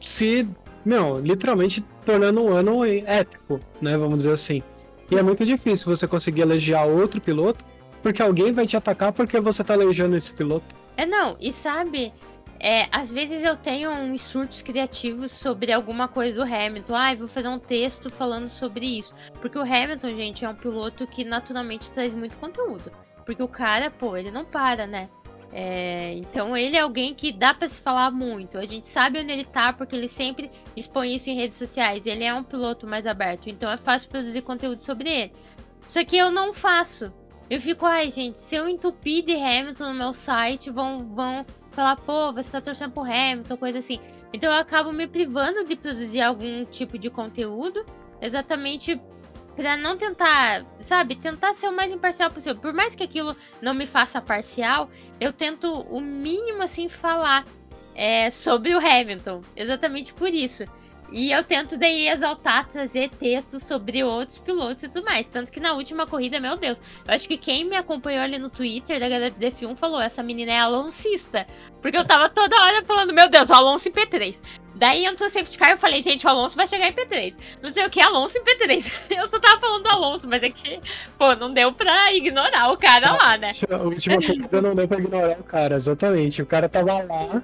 se, meu, literalmente tornando um ano épico, né, vamos dizer assim. E é muito difícil você conseguir elogiar outro piloto, porque alguém vai te atacar porque você tá elogiando esse piloto. É, não, e sabe, é, às vezes eu tenho uns surtos criativos sobre alguma coisa do Hamilton. Ah, vou fazer um texto falando sobre isso. Porque o Hamilton, gente, é um piloto que naturalmente traz muito conteúdo. Porque o cara, pô, ele não para, né? É, então ele é alguém que dá para se falar muito. A gente sabe onde ele tá porque ele sempre expõe isso em redes sociais. Ele é um piloto mais aberto, então é fácil produzir conteúdo sobre ele. Só que eu não faço. Eu fico, ai gente, se eu entupir de Hamilton no meu site, vão, vão falar, pô, você tá torcendo pro Hamilton, coisa assim. Então eu acabo me privando de produzir algum tipo de conteúdo, exatamente para não tentar, sabe, tentar ser o mais imparcial possível. Por mais que aquilo não me faça parcial, eu tento o mínimo assim falar é, sobre o Hamilton, exatamente por isso. E eu tento daí exaltar, trazer textos sobre outros pilotos e tudo mais. Tanto que na última corrida, meu Deus, eu acho que quem me acompanhou ali no Twitter da galera do F1 falou: essa menina é aloncista. Porque eu tava toda hora falando, meu Deus, Alonso em P3. Daí entrou o safety car e eu falei, gente, o Alonso vai chegar em P3. Não sei o que, Alonso em P3. Eu só tava falando do Alonso, mas é que, pô, não deu pra ignorar o cara lá, né? A última corrida não deu pra ignorar o cara, exatamente. O cara tava lá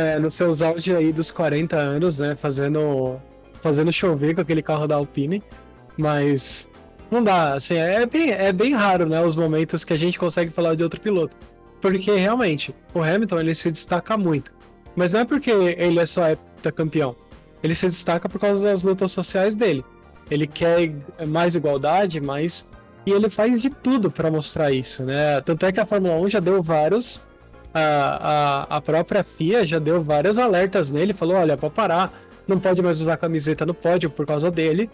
é, nos seus auge aí dos 40 anos, né? Fazendo, fazendo chover com aquele carro da Alpine. Mas não dá, assim, é bem, é bem raro, né? Os momentos que a gente consegue falar de outro piloto. Porque realmente, o Hamilton ele se destaca muito. Mas não é porque ele é só campeão. Ele se destaca por causa das lutas sociais dele. Ele quer mais igualdade, mais. E ele faz de tudo para mostrar isso, né? Tanto é que a Fórmula 1 já deu vários a, a, a própria FIA já deu vários alertas nele, falou, olha, pode parar, não pode mais usar camiseta no pódio por causa dele,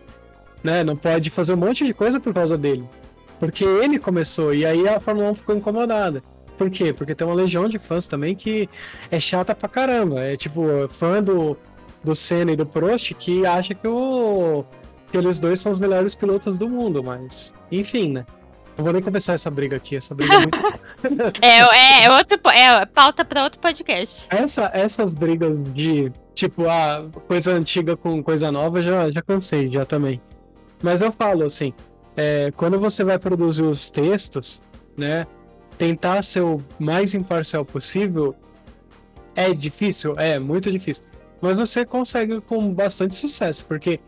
né? Não pode fazer um monte de coisa por causa dele. Porque ele começou, e aí a Fórmula 1 ficou incomodada. Por quê? Porque tem uma legião de fãs também que é chata pra caramba. É tipo, fã do, do Senna e do Prost que acha que, o, que eles dois são os melhores pilotos do mundo, mas enfim, né? Não vou nem começar essa briga aqui, essa briga é muito. é, é, é, outro, é pauta para outro podcast. Essa, essas brigas de tipo, a coisa antiga com coisa nova, já, já cansei, já também. Mas eu falo assim, é, quando você vai produzir os textos, né? Tentar ser o mais imparcial possível é difícil? É, muito difícil. Mas você consegue com bastante sucesso, porque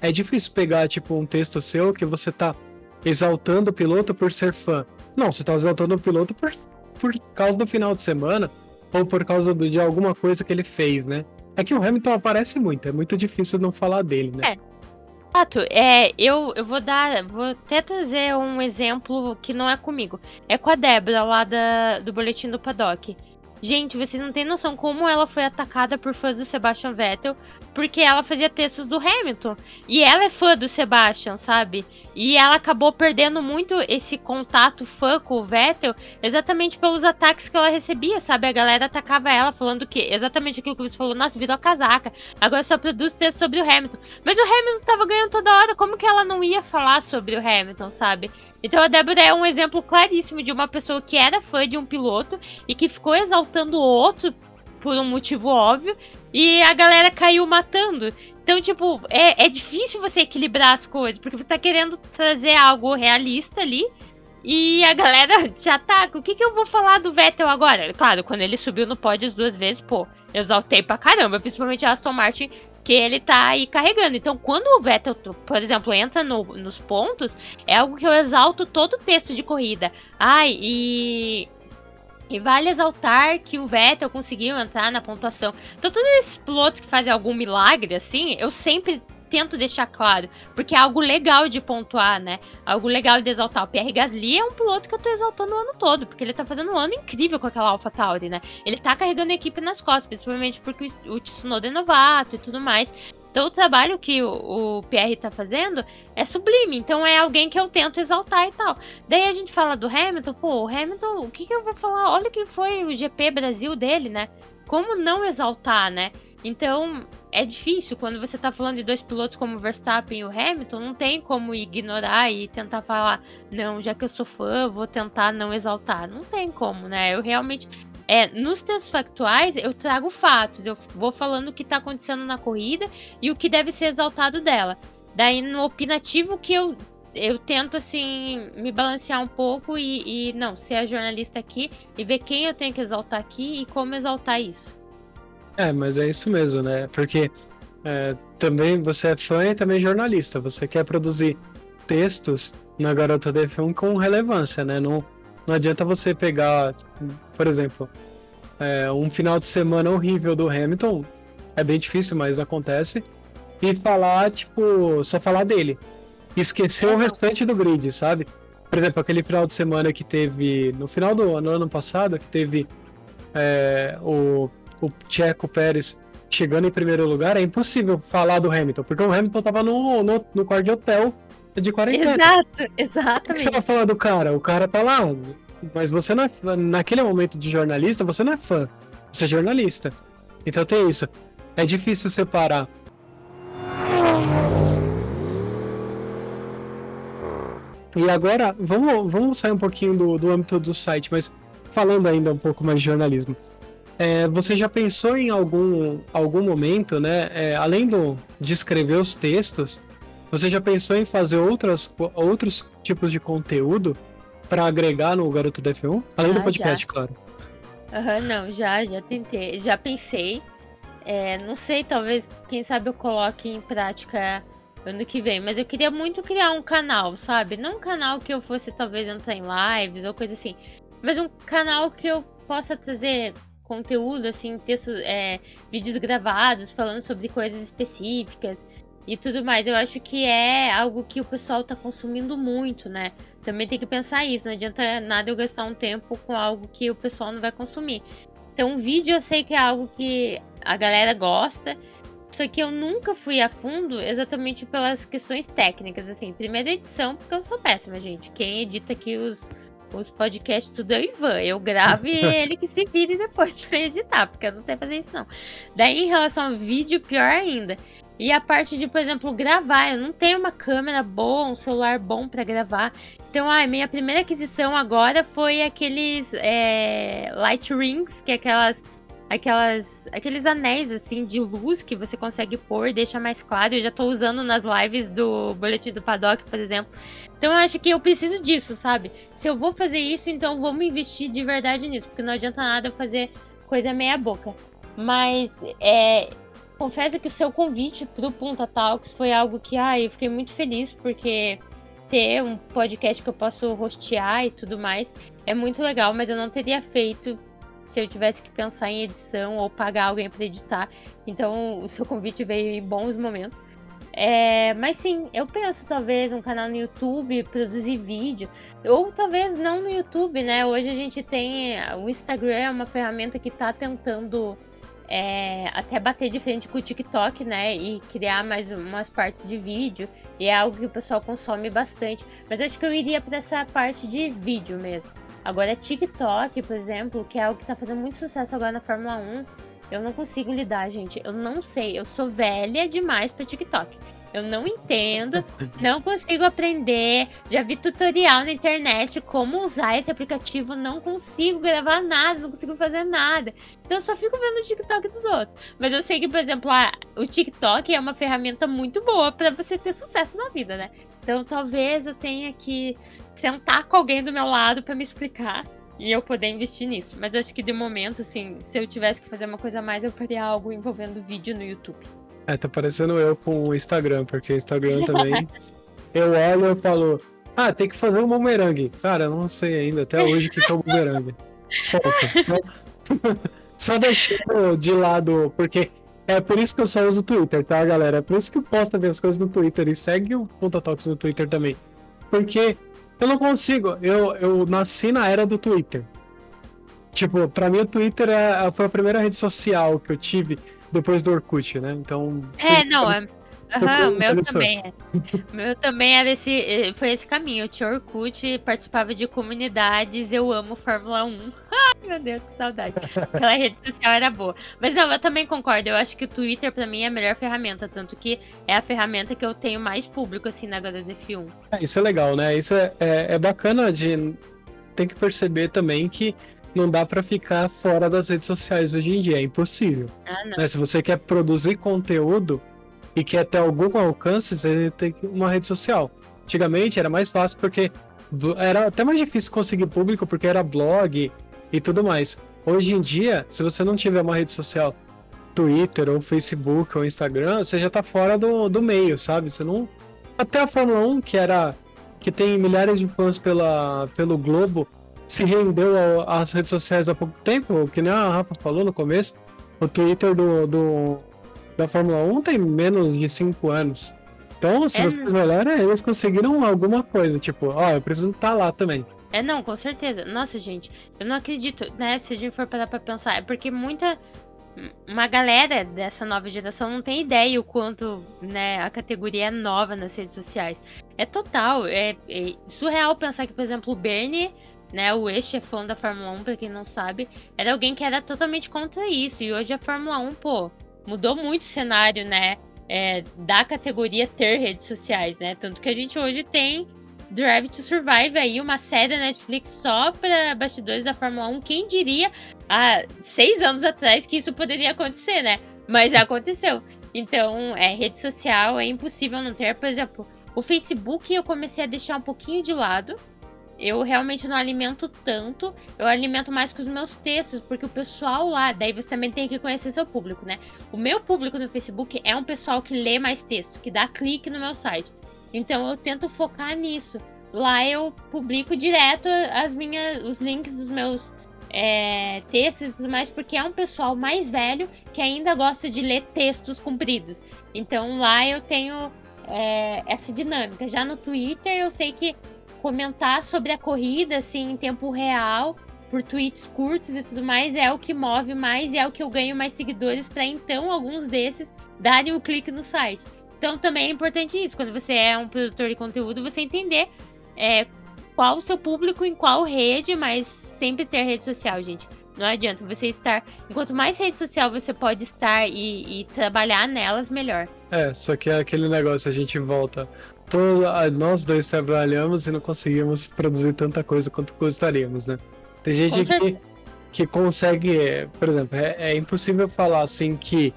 é difícil pegar, tipo, um texto seu que você tá exaltando o piloto por ser fã. Não, você tá exaltando o piloto por, por causa do final de semana ou por causa do, de alguma coisa que ele fez, né? É que o Hamilton aparece muito, é muito difícil não falar dele, né? É. Fato, é, eu, eu vou dar, vou até trazer um exemplo que não é comigo. É com a Débora lá da, do boletim do Paddock. Gente, vocês não têm noção como ela foi atacada por fãs do Sebastian Vettel, porque ela fazia textos do Hamilton. E ela é fã do Sebastian, sabe? E ela acabou perdendo muito esse contato fã com o Vettel, exatamente pelos ataques que ela recebia, sabe? A galera atacava ela falando que exatamente aquilo que você falou, nossa, virou casaca, agora só produz texto sobre o Hamilton. Mas o Hamilton tava ganhando toda hora, como que ela não ia falar sobre o Hamilton, sabe? Então a Débora é um exemplo claríssimo de uma pessoa que era fã de um piloto e que ficou exaltando o outro por um motivo óbvio e a galera caiu matando. Então, tipo, é, é difícil você equilibrar as coisas, porque você tá querendo trazer algo realista ali e a galera te ataca. O que, que eu vou falar do Vettel agora? Claro, quando ele subiu no pódio as duas vezes, pô, exaltei pra caramba, principalmente a Aston Martin que ele tá aí carregando. Então, quando o Vettel, por exemplo, entra no, nos pontos, é algo que eu exalto todo o texto de corrida. Ai, e. E vale exaltar que o Vettel conseguiu entrar na pontuação. Então, todos esses pilotos que fazem algum milagre, assim, eu sempre tento deixar claro, porque é algo legal de pontuar, né? Algo legal de exaltar. O Pierre Gasly é um piloto que eu tô exaltando o ano todo, porque ele tá fazendo um ano incrível com aquela AlphaTauri, né? Ele tá carregando a equipe nas costas, principalmente porque o Tsunoda é novato e tudo mais. Então o trabalho que o, o Pierre tá fazendo é sublime, então é alguém que eu tento exaltar e tal. Daí a gente fala do Hamilton, pô, o Hamilton, o que, que eu vou falar? Olha que foi o GP Brasil dele, né? Como não exaltar, né? Então, é difícil quando você tá falando de dois pilotos como o Verstappen e o Hamilton, não tem como ignorar e tentar falar, não, já que eu sou fã, vou tentar não exaltar. Não tem como, né? Eu realmente é, nos textos factuais, eu trago fatos, eu vou falando o que tá acontecendo na corrida e o que deve ser exaltado dela. Daí, no opinativo, que eu, eu tento, assim, me balancear um pouco e, e não, ser a jornalista aqui e ver quem eu tenho que exaltar aqui e como exaltar isso. É, mas é isso mesmo, né? Porque é, também você é fã e também jornalista. Você quer produzir textos na Garota D1 com relevância, né? Não, não adianta você pegar, por exemplo, é, um final de semana horrível do Hamilton. É bem difícil, mas acontece. E falar, tipo, só falar dele. Esquecer o restante do grid, sabe? Por exemplo, aquele final de semana que teve. No final do ano, ano passado, que teve é, o o Checo Pérez chegando em primeiro lugar, é impossível falar do Hamilton, porque o Hamilton tava no, no, no quarto de hotel de quarentena. Exato, exatamente. O que você vai falar do cara? O cara tá lá, mas você não é, naquele momento de jornalista, você não é fã, você é jornalista. Então tem isso. É difícil separar. E agora, vamos, vamos sair um pouquinho do, do âmbito do site, mas falando ainda um pouco mais de jornalismo. É, você já pensou em algum, algum momento, né? É, além do, de escrever os textos, você já pensou em fazer outras, outros tipos de conteúdo para agregar no Garoto da F1? Além ah, do podcast, já. claro. Uhum, não, já, já tentei, já pensei. É, não sei, talvez, quem sabe eu coloque em prática ano que vem, mas eu queria muito criar um canal, sabe? Não um canal que eu fosse talvez entrar em lives ou coisa assim, mas um canal que eu possa trazer conteúdo, assim, textos, é, vídeos gravados falando sobre coisas específicas. e tudo mais. Eu acho que é algo que o pessoal tá consumindo muito, né? Também tem que pensar isso. Não adianta nada eu gastar um tempo com algo que o pessoal não vai consumir. Então, vídeo eu sei que é algo que a galera gosta. Só que eu nunca fui a fundo exatamente pelas questões técnicas, assim. Primeira edição, porque eu sou péssima, gente. Quem edita aqui os, os podcasts, tudo é o Ivan. Eu gravo e ele que se vire depois pra editar, porque eu não sei fazer isso, não. Daí, em relação ao vídeo, pior ainda. E a parte de, por exemplo, gravar. Eu não tenho uma câmera boa, um celular bom para gravar. Então, a minha primeira aquisição agora foi aqueles é, light rings, que é aquelas, aquelas, aqueles anéis assim de luz que você consegue pôr, deixa mais claro. Eu já estou usando nas lives do Boletim do Paddock, por exemplo. Então, eu acho que eu preciso disso, sabe? Se eu vou fazer isso, então vamos investir de verdade nisso, porque não adianta nada fazer coisa meia boca. Mas é, confesso que o seu convite pro Punta Talks foi algo que, ai, eu fiquei muito feliz, porque ter um podcast que eu posso rostear e tudo mais é muito legal, mas eu não teria feito se eu tivesse que pensar em edição ou pagar alguém para editar. Então, o seu convite veio em bons momentos. É, mas sim, eu penso talvez um canal no YouTube, produzir vídeo, ou talvez não no YouTube, né? Hoje a gente tem o Instagram, é uma ferramenta que está tentando é, até bater de frente com o TikTok, né? E criar mais umas partes de vídeo. E é algo que o pessoal consome bastante. Mas acho que eu iria para essa parte de vídeo mesmo. Agora, TikTok, por exemplo, que é algo que está fazendo muito sucesso agora na Fórmula 1, eu não consigo lidar, gente. Eu não sei. Eu sou velha demais para TikTok. Eu não entendo, não consigo aprender. Já vi tutorial na internet como usar esse aplicativo, não consigo gravar nada, não consigo fazer nada. Então eu só fico vendo o TikTok dos outros. Mas eu sei que, por exemplo, ah, o TikTok é uma ferramenta muito boa para você ter sucesso na vida, né? Então talvez eu tenha que sentar com alguém do meu lado para me explicar e eu poder investir nisso. Mas eu acho que de momento, assim, se eu tivesse que fazer uma coisa a mais, eu faria algo envolvendo vídeo no YouTube. É, tá parecendo eu com o Instagram, porque o Instagram também. eu olho e falo, ah, tem que fazer um bumerangue. Cara, eu não sei ainda, até hoje, o que é o bumerangue. Ponto. Só, só deixando de lado, porque é por isso que eu só uso o Twitter, tá, galera? É por isso que eu posto as coisas no Twitter e segue o Ponta Talks no Twitter também. Porque eu não consigo, eu, eu nasci na era do Twitter. Tipo, pra mim o Twitter é, foi a primeira rede social que eu tive depois do Orkut, né? Então. É, não, é. Uhum, o meu também é. Meu também era esse, eh, foi esse caminho. Eu tinha Orkut, participava de comunidades, eu amo Fórmula 1. Ai, meu Deus, que saudade. Aquela rede social era boa. Mas não, eu também concordo. Eu acho que o Twitter, pra mim, é a melhor ferramenta. Tanto que é a ferramenta que eu tenho mais público, assim, na HDF1. É, isso é legal, né? Isso é, é, é bacana de. Tem que perceber também que não dá para ficar fora das redes sociais hoje em dia, é impossível. Ah, né? Se você quer produzir conteúdo e quer ter algum alcance, você tem uma rede social. Antigamente era mais fácil porque era até mais difícil conseguir público porque era blog e tudo mais. Hoje em dia, se você não tiver uma rede social, Twitter ou Facebook ou Instagram, você já tá fora do, do meio, sabe? Você não. Até a Fórmula 1, que era. que tem milhares de fãs pela, pelo Globo, se rendeu às redes sociais há pouco tempo, que nem a Rafa falou no começo. O Twitter do, do da Fórmula 1 tem menos de 5 anos. Então, se é, vocês olharem, eles conseguiram alguma coisa, tipo, ó, eu preciso estar tá lá também. É, não, com certeza. Nossa, gente, eu não acredito, né? Se a gente for parar pra pensar, é porque muita. Uma galera dessa nova geração não tem ideia o quanto né, a categoria é nova nas redes sociais. É total, é, é surreal pensar que, por exemplo, o Bernie né, o ex-chefão da Fórmula 1, pra quem não sabe, era alguém que era totalmente contra isso. E hoje a Fórmula 1, pô, mudou muito o cenário, né? É, da categoria ter redes sociais, né? Tanto que a gente hoje tem Drive to Survive aí, uma série da Netflix só para bastidores da Fórmula 1. Quem diria há seis anos atrás que isso poderia acontecer, né? Mas já aconteceu. Então, é, rede social é impossível não ter. Por exemplo, o Facebook eu comecei a deixar um pouquinho de lado eu realmente não alimento tanto, eu alimento mais com os meus textos, porque o pessoal lá, daí você também tem que conhecer seu público, né? O meu público no Facebook é um pessoal que lê mais texto, que dá clique no meu site. Então eu tento focar nisso. Lá eu publico direto as minhas, os links dos meus é, textos e tudo mais, porque é um pessoal mais velho que ainda gosta de ler textos compridos. Então lá eu tenho é, essa dinâmica. Já no Twitter eu sei que comentar sobre a corrida assim em tempo real por tweets curtos e tudo mais é o que move mais e é o que eu ganho mais seguidores para então alguns desses darem o um clique no site. Então também é importante isso, quando você é um produtor de conteúdo, você entender é, qual o seu público em qual rede, mas sempre ter rede social, gente. Não adianta você estar. Enquanto mais rede social você pode estar e, e trabalhar nelas, melhor. É, só que é aquele negócio, a gente volta. Todo, nós dois trabalhamos e não conseguimos produzir tanta coisa quanto gostaríamos, né? Tem gente que, que consegue, por exemplo, é, é impossível falar assim que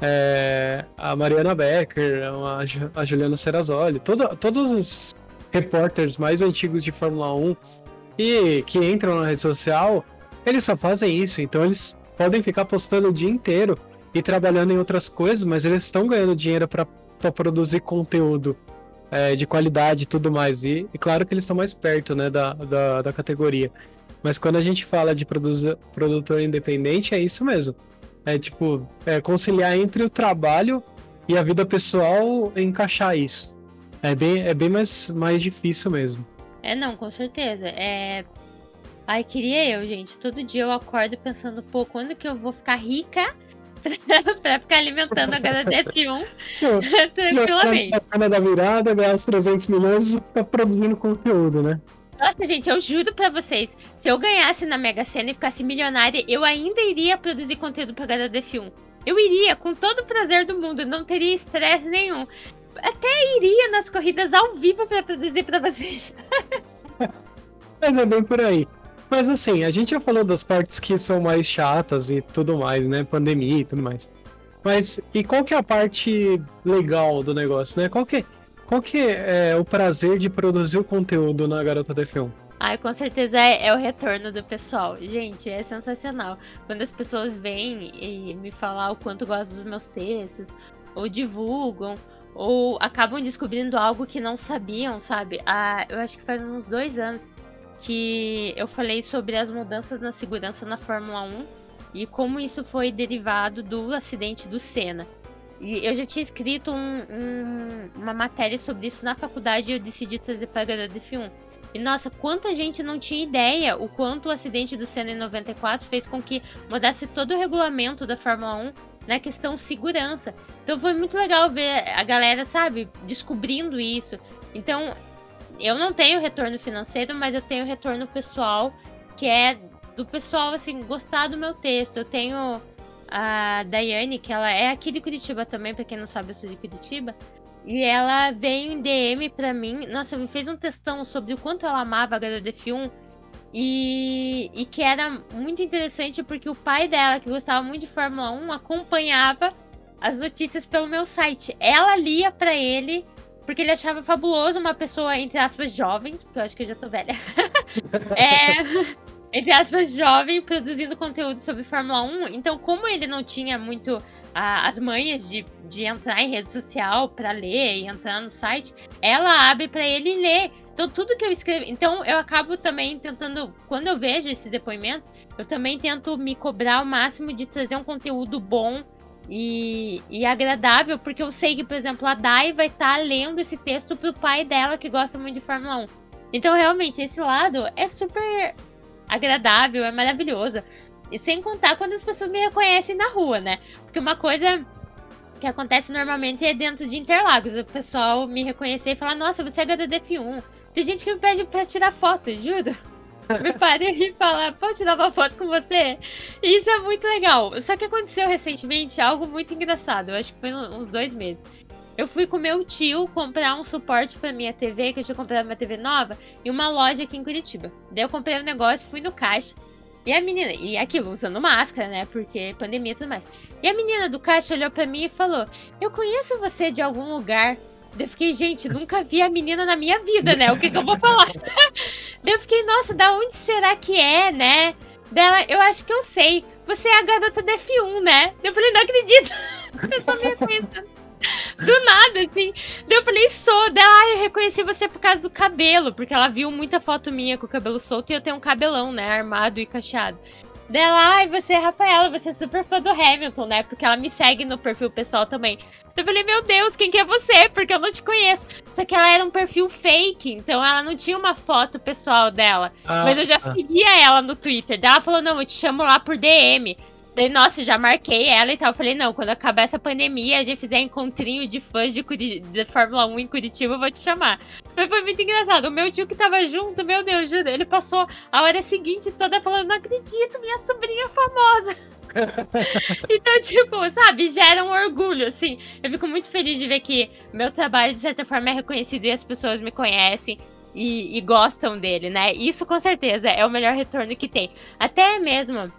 é, a Mariana Becker, a, a Juliana Serrazoli, todo, todos os repórteres mais antigos de Fórmula 1 e que entram na rede social, eles só fazem isso. Então eles podem ficar postando o dia inteiro e trabalhando em outras coisas, mas eles estão ganhando dinheiro para produzir conteúdo é, de qualidade e tudo mais. E, e, claro que eles estão mais perto né, da, da, da categoria. Mas quando a gente fala de produtor independente, é isso mesmo. É tipo, é conciliar entre o trabalho e a vida pessoal encaixar isso. É bem, é bem mais, mais difícil mesmo. É, não, com certeza. É. Ai, queria eu, gente. Todo dia eu acordo pensando, pô, quando que eu vou ficar rica pra ficar alimentando a HDF1 tranquilamente. A cena da virada, ganhar os 300 milhões e ficar produzindo conteúdo, né? Nossa, gente, eu juro pra vocês, se eu ganhasse na Mega Sena e ficasse milionária, eu ainda iria produzir conteúdo pra HDF1. Eu iria, com todo o prazer do mundo, não teria estresse nenhum até iria nas corridas ao vivo para produzir para vocês. Mas é bem por aí. Mas assim, a gente já falou das partes que são mais chatas e tudo mais, né? Pandemia e tudo mais. Mas e qual que é a parte legal do negócio, né? Qual que, qual que é o prazer de produzir o conteúdo na Garota de Film? Ai, com certeza é, é, o retorno do pessoal. Gente, é sensacional. Quando as pessoas vêm e me falar o quanto gostam dos meus textos, ou divulgam, ou acabam descobrindo algo que não sabiam, sabe? Ah, eu acho que faz uns dois anos que eu falei sobre as mudanças na segurança na Fórmula 1 e como isso foi derivado do acidente do Senna. E eu já tinha escrito um, um, uma matéria sobre isso na faculdade e eu decidi trazer para a HDF1. E nossa, quanta gente não tinha ideia o quanto o acidente do Senna em 94 fez com que mudasse todo o regulamento da Fórmula 1 na questão segurança. Então foi muito legal ver a galera, sabe, descobrindo isso. Então, eu não tenho retorno financeiro, mas eu tenho retorno pessoal, que é do pessoal, assim, gostar do meu texto. Eu tenho a Daiane, que ela é aqui de Curitiba também, pra quem não sabe, eu sou de Curitiba. E ela veio em DM pra mim. Nossa, me fez um textão sobre o quanto ela amava a HDF1 e, e que era muito interessante porque o pai dela, que gostava muito de Fórmula 1, acompanhava as notícias pelo meu site. Ela lia para ele porque ele achava fabuloso uma pessoa, entre aspas, jovem, porque eu acho que eu já tô velha. é, entre aspas, jovem, produzindo conteúdo sobre Fórmula 1. Então, como ele não tinha muito ah, as manhas de, de entrar em rede social para ler e entrar no site, ela abre para ele ler. Então, tudo que eu escrevo. Então, eu acabo também tentando. Quando eu vejo esses depoimentos, eu também tento me cobrar o máximo de trazer um conteúdo bom e, e agradável, porque eu sei que, por exemplo, a Dai vai estar tá lendo esse texto pro pai dela que gosta muito de Fórmula 1. Então, realmente, esse lado é super agradável, é maravilhoso. E sem contar quando as pessoas me reconhecem na rua, né? Porque uma coisa que acontece normalmente é dentro de Interlagos. O pessoal me reconhecer e falar, nossa, você é HDDF1. Tem gente que me pede pra tirar foto, juro. Me pare e falar, pode tirar uma foto com você? Isso é muito legal. Só que aconteceu recentemente algo muito engraçado. Eu acho que foi uns dois meses. Eu fui com meu tio comprar um suporte pra minha TV, que eu tinha comprado uma TV nova, em uma loja aqui em Curitiba. Daí eu comprei um negócio, fui no caixa. E a menina, e aquilo, usando máscara, né? Porque pandemia e tudo mais. E a menina do caixa olhou pra mim e falou: Eu conheço você de algum lugar. Eu fiquei, gente, nunca vi a menina na minha vida, né? O que, que eu vou falar? eu fiquei, nossa, da onde será que é, né? Dela, eu acho que eu sei. Você é a garota da F1, né? Eu falei, não acredito. Eu só me Do nada, assim. Daí eu falei, sou. Dela, ah, eu reconheci você por causa do cabelo. Porque ela viu muita foto minha com o cabelo solto e eu tenho um cabelão, né? Armado e cacheado. Dela, ai, você é Rafaela, você é super fã do Hamilton, né? Porque ela me segue no perfil pessoal também. Então eu falei, meu Deus, quem que é você? Porque eu não te conheço. Só que ela era um perfil fake, então ela não tinha uma foto pessoal dela. Ah, mas eu já ah. seguia ela no Twitter. Daí ela falou, não, eu te chamo lá por DM. Daí, nossa, já marquei ela e tal. Eu falei, não, quando acabar essa pandemia, a gente fizer encontrinho de fãs de, de Fórmula 1 em Curitiba, eu vou te chamar. Mas foi muito engraçado. O meu tio que tava junto, meu Deus, juro, ele passou a hora seguinte toda falando, não acredito, minha sobrinha famosa. então, tipo, sabe, gera um orgulho, assim. Eu fico muito feliz de ver que meu trabalho, de certa forma, é reconhecido e as pessoas me conhecem. E, e gostam dele, né? Isso com certeza é o melhor retorno que tem. Até mesmo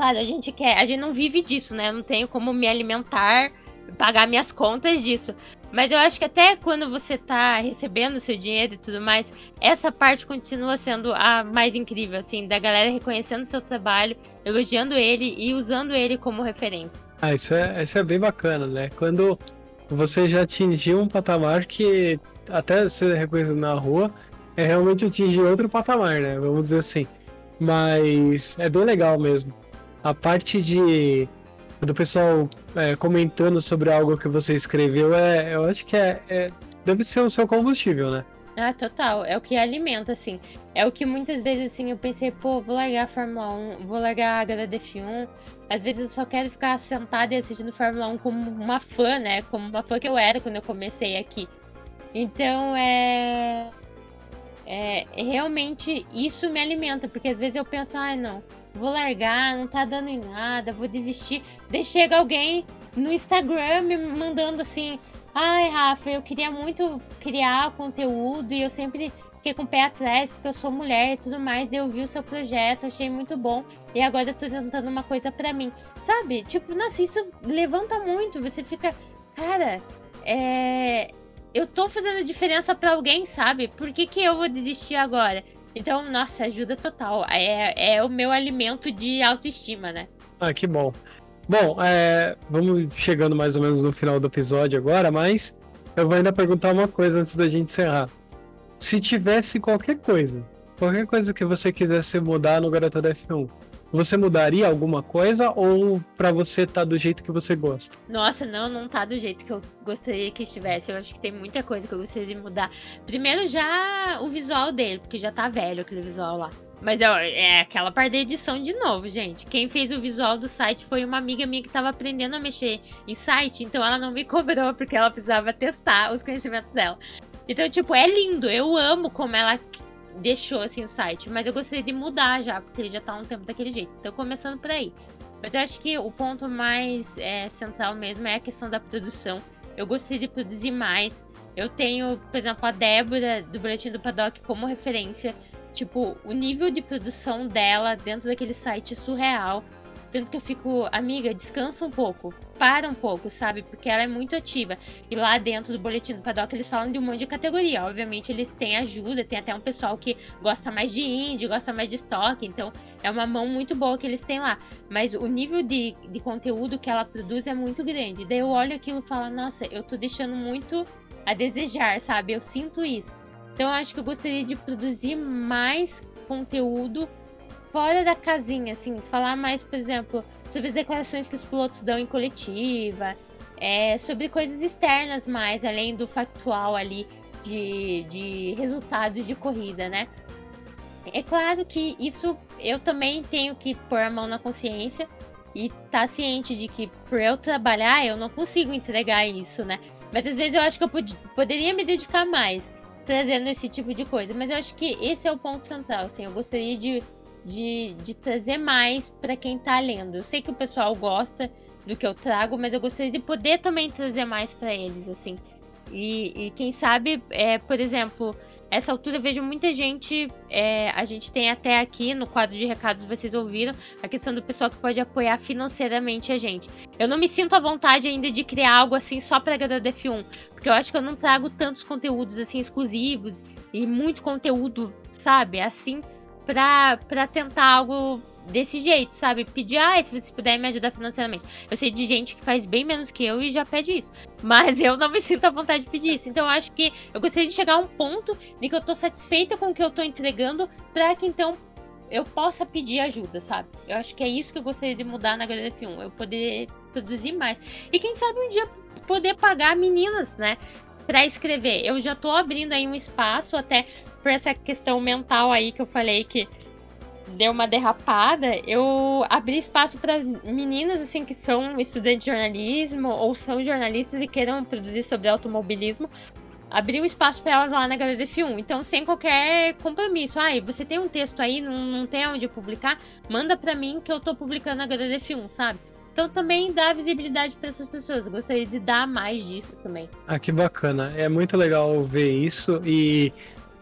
Claro, a gente quer, a gente não vive disso, né? Eu não tenho como me alimentar, pagar minhas contas disso. Mas eu acho que até quando você tá recebendo seu dinheiro e tudo mais, essa parte continua sendo a mais incrível, assim, da galera reconhecendo seu trabalho, elogiando ele e usando ele como referência. Ah, isso é, isso é bem bacana, né? Quando você já atingiu um patamar que até ser reconhecido na rua é realmente atingir outro patamar, né? Vamos dizer assim. Mas é bem legal mesmo a parte de do pessoal é, comentando sobre algo que você escreveu, é, eu acho que é, é, deve ser o seu combustível, né? Ah, total. É o que alimenta, assim. É o que muitas vezes, assim, eu pensei, pô, vou largar a Fórmula 1, vou largar a HDF1. Às vezes eu só quero ficar sentada e assistindo Fórmula 1 como uma fã, né? Como uma fã que eu era quando eu comecei aqui. Então, é... É, realmente isso me alimenta, porque às vezes eu penso, ai ah, não, vou largar, não tá dando em nada, vou desistir. Daí chega alguém no Instagram me mandando assim: ai, Rafa, eu queria muito criar conteúdo e eu sempre fiquei com o pé atrás porque eu sou mulher e tudo mais. Eu vi o seu projeto, achei muito bom e agora eu tô tentando uma coisa para mim. Sabe? Tipo, nossa, isso levanta muito. Você fica, cara, é. Eu tô fazendo diferença para alguém, sabe? Por que, que eu vou desistir agora? Então, nossa, ajuda total. É, é o meu alimento de autoestima, né? Ah, que bom. Bom, é, vamos chegando mais ou menos no final do episódio agora, mas eu vou ainda perguntar uma coisa antes da gente encerrar. Se tivesse qualquer coisa, qualquer coisa que você quisesse mudar no Garota da F1, você mudaria alguma coisa ou para você tá do jeito que você gosta? Nossa, não, não tá do jeito que eu gostaria que estivesse. Eu acho que tem muita coisa que eu gostaria de mudar. Primeiro já o visual dele, porque já tá velho aquele visual lá. Mas é, é aquela parte da edição de novo, gente. Quem fez o visual do site foi uma amiga minha que tava aprendendo a mexer em site, então ela não me cobrou porque ela precisava testar os conhecimentos dela. Então, tipo, é lindo. Eu amo como ela deixou assim o site, mas eu gostaria de mudar já, porque ele já tá há um tempo daquele jeito. Então começando por aí. Mas eu acho que o ponto mais é, central mesmo é a questão da produção. Eu gostaria de produzir mais. Eu tenho, por exemplo, a Débora do Boletim do Paddock como referência. Tipo, o nível de produção dela dentro daquele site é surreal. Tanto que eu fico, amiga, descansa um pouco, para um pouco, sabe? Porque ela é muito ativa. E lá dentro do boletim do paddock eles falam de um monte de categoria. Obviamente eles têm ajuda, tem até um pessoal que gosta mais de indie, gosta mais de estoque. Então é uma mão muito boa que eles têm lá. Mas o nível de, de conteúdo que ela produz é muito grande. Daí eu olho aquilo e falo, nossa, eu tô deixando muito a desejar, sabe? Eu sinto isso. Então eu acho que eu gostaria de produzir mais conteúdo fora da casinha, assim, falar mais, por exemplo, sobre as declarações que os pilotos dão em coletiva, é, sobre coisas externas mais, além do factual ali de, de resultados de corrida, né? É claro que isso eu também tenho que pôr a mão na consciência e tá ciente de que por eu trabalhar eu não consigo entregar isso, né? Mas às vezes eu acho que eu pod poderia me dedicar mais trazendo esse tipo de coisa. Mas eu acho que esse é o ponto central. Assim, eu gostaria de de, de trazer mais para quem tá lendo. Eu sei que o pessoal gosta do que eu trago, mas eu gostaria de poder também trazer mais para eles, assim. E, e, quem sabe, é, por exemplo, essa altura eu vejo muita gente. É, a gente tem até aqui no quadro de recados, vocês ouviram, a questão do pessoal que pode apoiar financeiramente a gente. Eu não me sinto à vontade ainda de criar algo assim só pra galera F1, porque eu acho que eu não trago tantos conteúdos assim exclusivos e muito conteúdo, sabe? Assim para tentar algo desse jeito, sabe? Pedir, ah, se você puder me ajudar financeiramente. Eu sei de gente que faz bem menos que eu e já pede isso. Mas eu não me sinto à vontade de pedir isso. Então eu acho que eu gostaria de chegar a um ponto de que eu tô satisfeita com o que eu tô entregando, pra que então eu possa pedir ajuda, sabe? Eu acho que é isso que eu gostaria de mudar na HDF1. Eu poder produzir mais. E quem sabe um dia poder pagar meninas, né? Pra escrever. Eu já tô abrindo aí um espaço até por essa questão mental aí que eu falei que deu uma derrapada, eu abri espaço para meninas assim que são estudantes de jornalismo ou são jornalistas e queiram produzir sobre automobilismo. Abri um espaço para elas lá na Galera F1. Então, sem qualquer compromisso. Ah, você tem um texto aí, não, não tem onde publicar? Manda para mim que eu tô publicando na Galera F1, sabe? Então também dá visibilidade para essas pessoas. Eu gostaria de dar mais disso também. Ah, que bacana. É muito legal ver isso e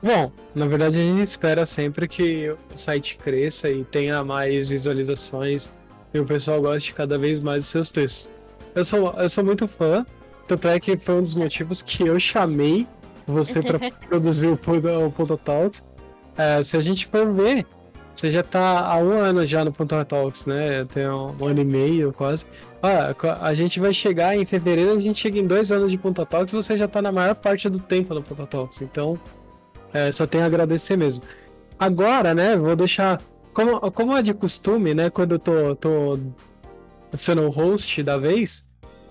Bom, na verdade a gente espera sempre que o site cresça e tenha mais visualizações e o pessoal goste cada vez mais dos seus textos. Eu sou, eu sou muito fã, tanto é que foi um dos motivos que eu chamei você para produzir o Punta, o Talks. É, se a gente for ver, você já está há um ano já no Punta Talks, né? Tem um, um ano e meio quase. Ah, a gente vai chegar em fevereiro, a gente chega em dois anos de Punta Talks, você já está na maior parte do tempo no Punta Talks. Então, é, só tenho a agradecer mesmo. Agora, né, vou deixar. Como, como é de costume, né, quando eu tô, tô sendo o host da vez,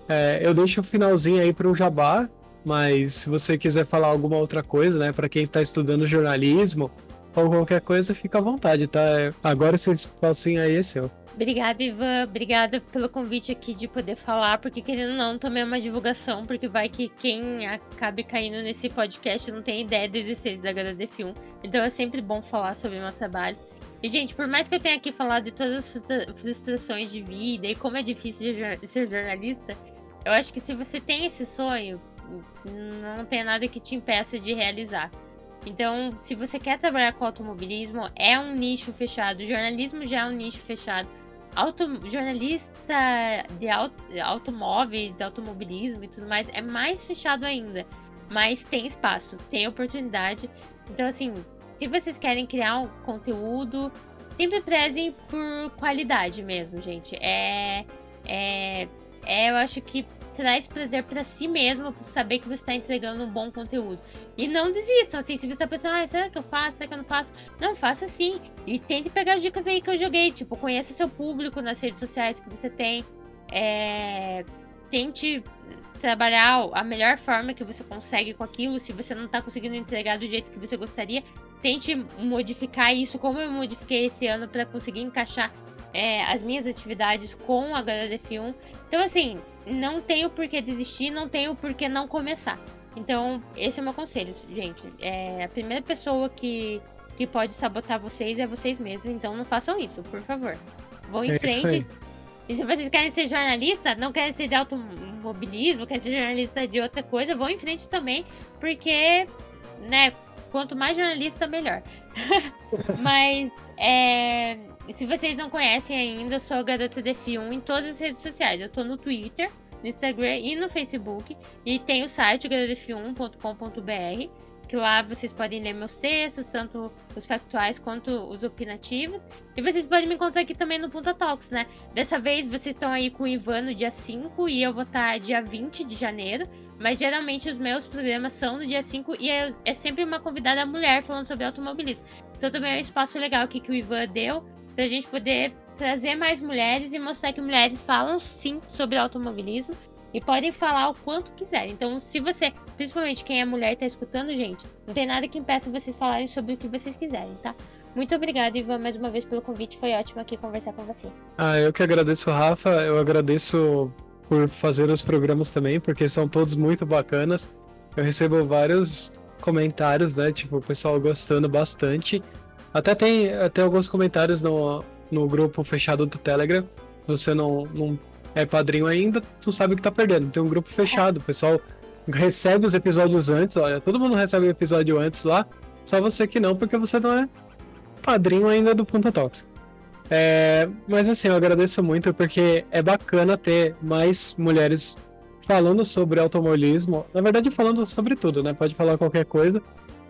é, eu deixo o finalzinho aí pro Jabá, mas se você quiser falar alguma outra coisa, né, para quem está estudando jornalismo ou qualquer coisa, fica à vontade, tá? Agora esse espacinho aí é seu. Obrigada, Ivan. Obrigada pelo convite aqui de poder falar, porque querendo ou não, também é uma divulgação, porque vai que quem acabe caindo nesse podcast não tem ideia da existência da HDD Film. Então é sempre bom falar sobre o meu trabalho. E, gente, por mais que eu tenha aqui falado de todas as frustrações de vida e como é difícil ser jornalista, eu acho que se você tem esse sonho, não tem nada que te impeça de realizar. Então, se você quer trabalhar com automobilismo, é um nicho fechado. O jornalismo já é um nicho fechado auto, jornalista de auto, automóveis, automobilismo e tudo mais é mais fechado ainda. Mas tem espaço, tem oportunidade. Então, assim, se vocês querem criar um conteúdo, sempre prezem por qualidade mesmo, gente. É. É. é eu acho que traz prazer para si mesmo por saber que você está entregando um bom conteúdo. E não desistam, assim, se você tá pensando, ah, será que eu faço? Será que eu não faço? Não, faça assim. E tente pegar as dicas aí que eu joguei. Tipo, conheça seu público nas redes sociais que você tem. É... Tente trabalhar a melhor forma que você consegue com aquilo. Se você não tá conseguindo entregar do jeito que você gostaria, tente modificar isso, como eu modifiquei esse ano para conseguir encaixar é, as minhas atividades com a HDF1. Então, assim, não tenho por que desistir, não tenho por que não começar. Então, esse é o meu conselho, gente. É, a primeira pessoa que, que pode sabotar vocês é vocês mesmos. Então, não façam isso, por favor. Vão em é frente. E se vocês querem ser jornalista, não querem ser de automobilismo, querem ser jornalista de outra coisa, vão em frente também, porque, né, quanto mais jornalista, melhor. Mas, é, se vocês não conhecem ainda, eu sou a Garota DF1 em todas as redes sociais. Eu tô no Twitter, no Instagram e no Facebook. E tem o site garotaf1.com.br, que lá vocês podem ler meus textos, tanto os factuais quanto os opinativos. E vocês podem me encontrar aqui também no Punta Talks, né? Dessa vez vocês estão aí com o Ivan no dia 5 e eu vou estar dia 20 de janeiro. Mas geralmente os meus programas são no dia 5 e é, é sempre uma convidada mulher falando sobre automobilismo. Então também é um espaço legal aqui que o Ivan deu pra gente poder trazer mais mulheres e mostrar que mulheres falam sim sobre automobilismo e podem falar o quanto quiserem. Então, se você, principalmente quem é mulher e tá escutando, gente, não tem nada que impeça vocês falarem sobre o que vocês quiserem, tá? Muito obrigada, Ivan, mais uma vez pelo convite. Foi ótimo aqui conversar com você. Ah, eu que agradeço, Rafa. Eu agradeço por fazer os programas também, porque são todos muito bacanas. Eu recebo vários comentários, né? Tipo, o pessoal gostando bastante. Até tem, até alguns comentários no, no grupo fechado do Telegram. Você não, não é padrinho ainda, tu sabe que tá perdendo. Tem um grupo fechado, o pessoal recebe os episódios antes, olha, todo mundo recebe o episódio antes lá, só você que não, porque você não é padrinho ainda do Ponta Talks. É, mas assim, eu agradeço muito porque é bacana ter mais mulheres falando sobre automobilismo, na verdade falando sobre tudo, né? Pode falar qualquer coisa.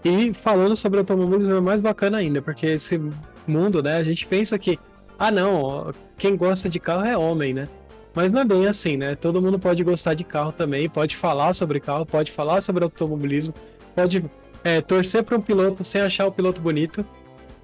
E falando sobre automobilismo é mais bacana ainda, porque esse mundo, né, a gente pensa que ah não, quem gosta de carro é homem, né? Mas não é bem assim, né? Todo mundo pode gostar de carro também, pode falar sobre carro, pode falar sobre automobilismo, pode é, torcer para um piloto sem achar o piloto bonito.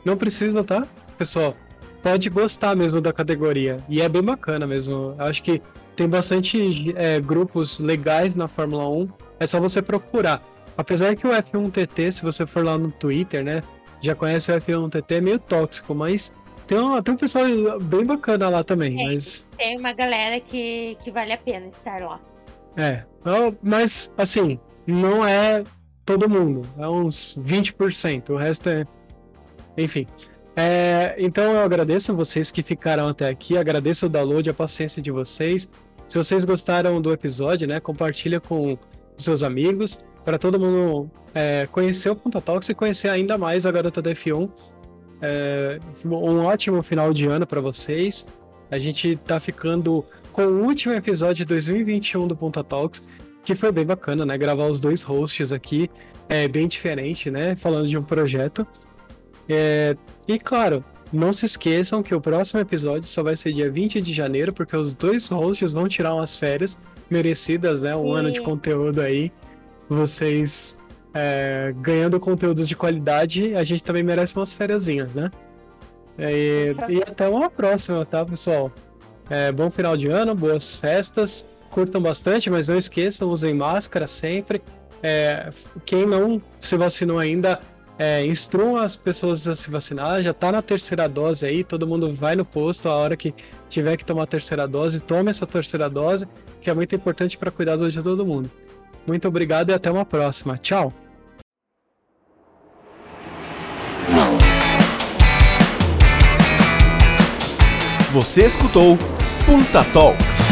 Não precisa, tá? Pessoal, pode gostar mesmo da categoria. E é bem bacana mesmo. Acho que tem bastante é, grupos legais na Fórmula 1. É só você procurar. Apesar que o F1 TT, se você for lá no Twitter, né? Já conhece o F1 TT, é meio tóxico, mas tem um, tem um pessoal bem bacana lá também. É, mas... Tem uma galera que, que vale a pena estar lá. É, mas assim, não é todo mundo, é uns 20%, o resto é. Enfim. É, então eu agradeço vocês que ficaram até aqui, agradeço o download, a paciência de vocês. Se vocês gostaram do episódio, né, compartilha com seus amigos, para todo mundo é, conhecer o Ponta Talks e conhecer ainda mais a Garota da F1. É, um ótimo final de ano para vocês. A gente tá ficando com o último episódio de 2021 do Ponta Talks, que foi bem bacana, né? Gravar os dois hosts aqui, é bem diferente, né? Falando de um projeto. É, e claro, não se esqueçam que o próximo episódio só vai ser dia 20 de janeiro, porque os dois hosts vão tirar umas férias merecidas, né? Um Sim. ano de conteúdo aí. Vocês é, ganhando conteúdos de qualidade, a gente também merece umas férias, né? E, e, até uma próxima, tá, pessoal? É, bom final de ano, boas festas, curtam bastante, mas não esqueçam, usem máscara sempre. É, quem não se vacinou ainda, é, instruam as pessoas a se vacinar, já tá na terceira dose aí, todo mundo vai no posto a hora que tiver que tomar a terceira dose, tome essa terceira dose, que é muito importante para cuidar de todo mundo. Muito obrigado e até uma próxima. Tchau! Você escutou Punta Talks.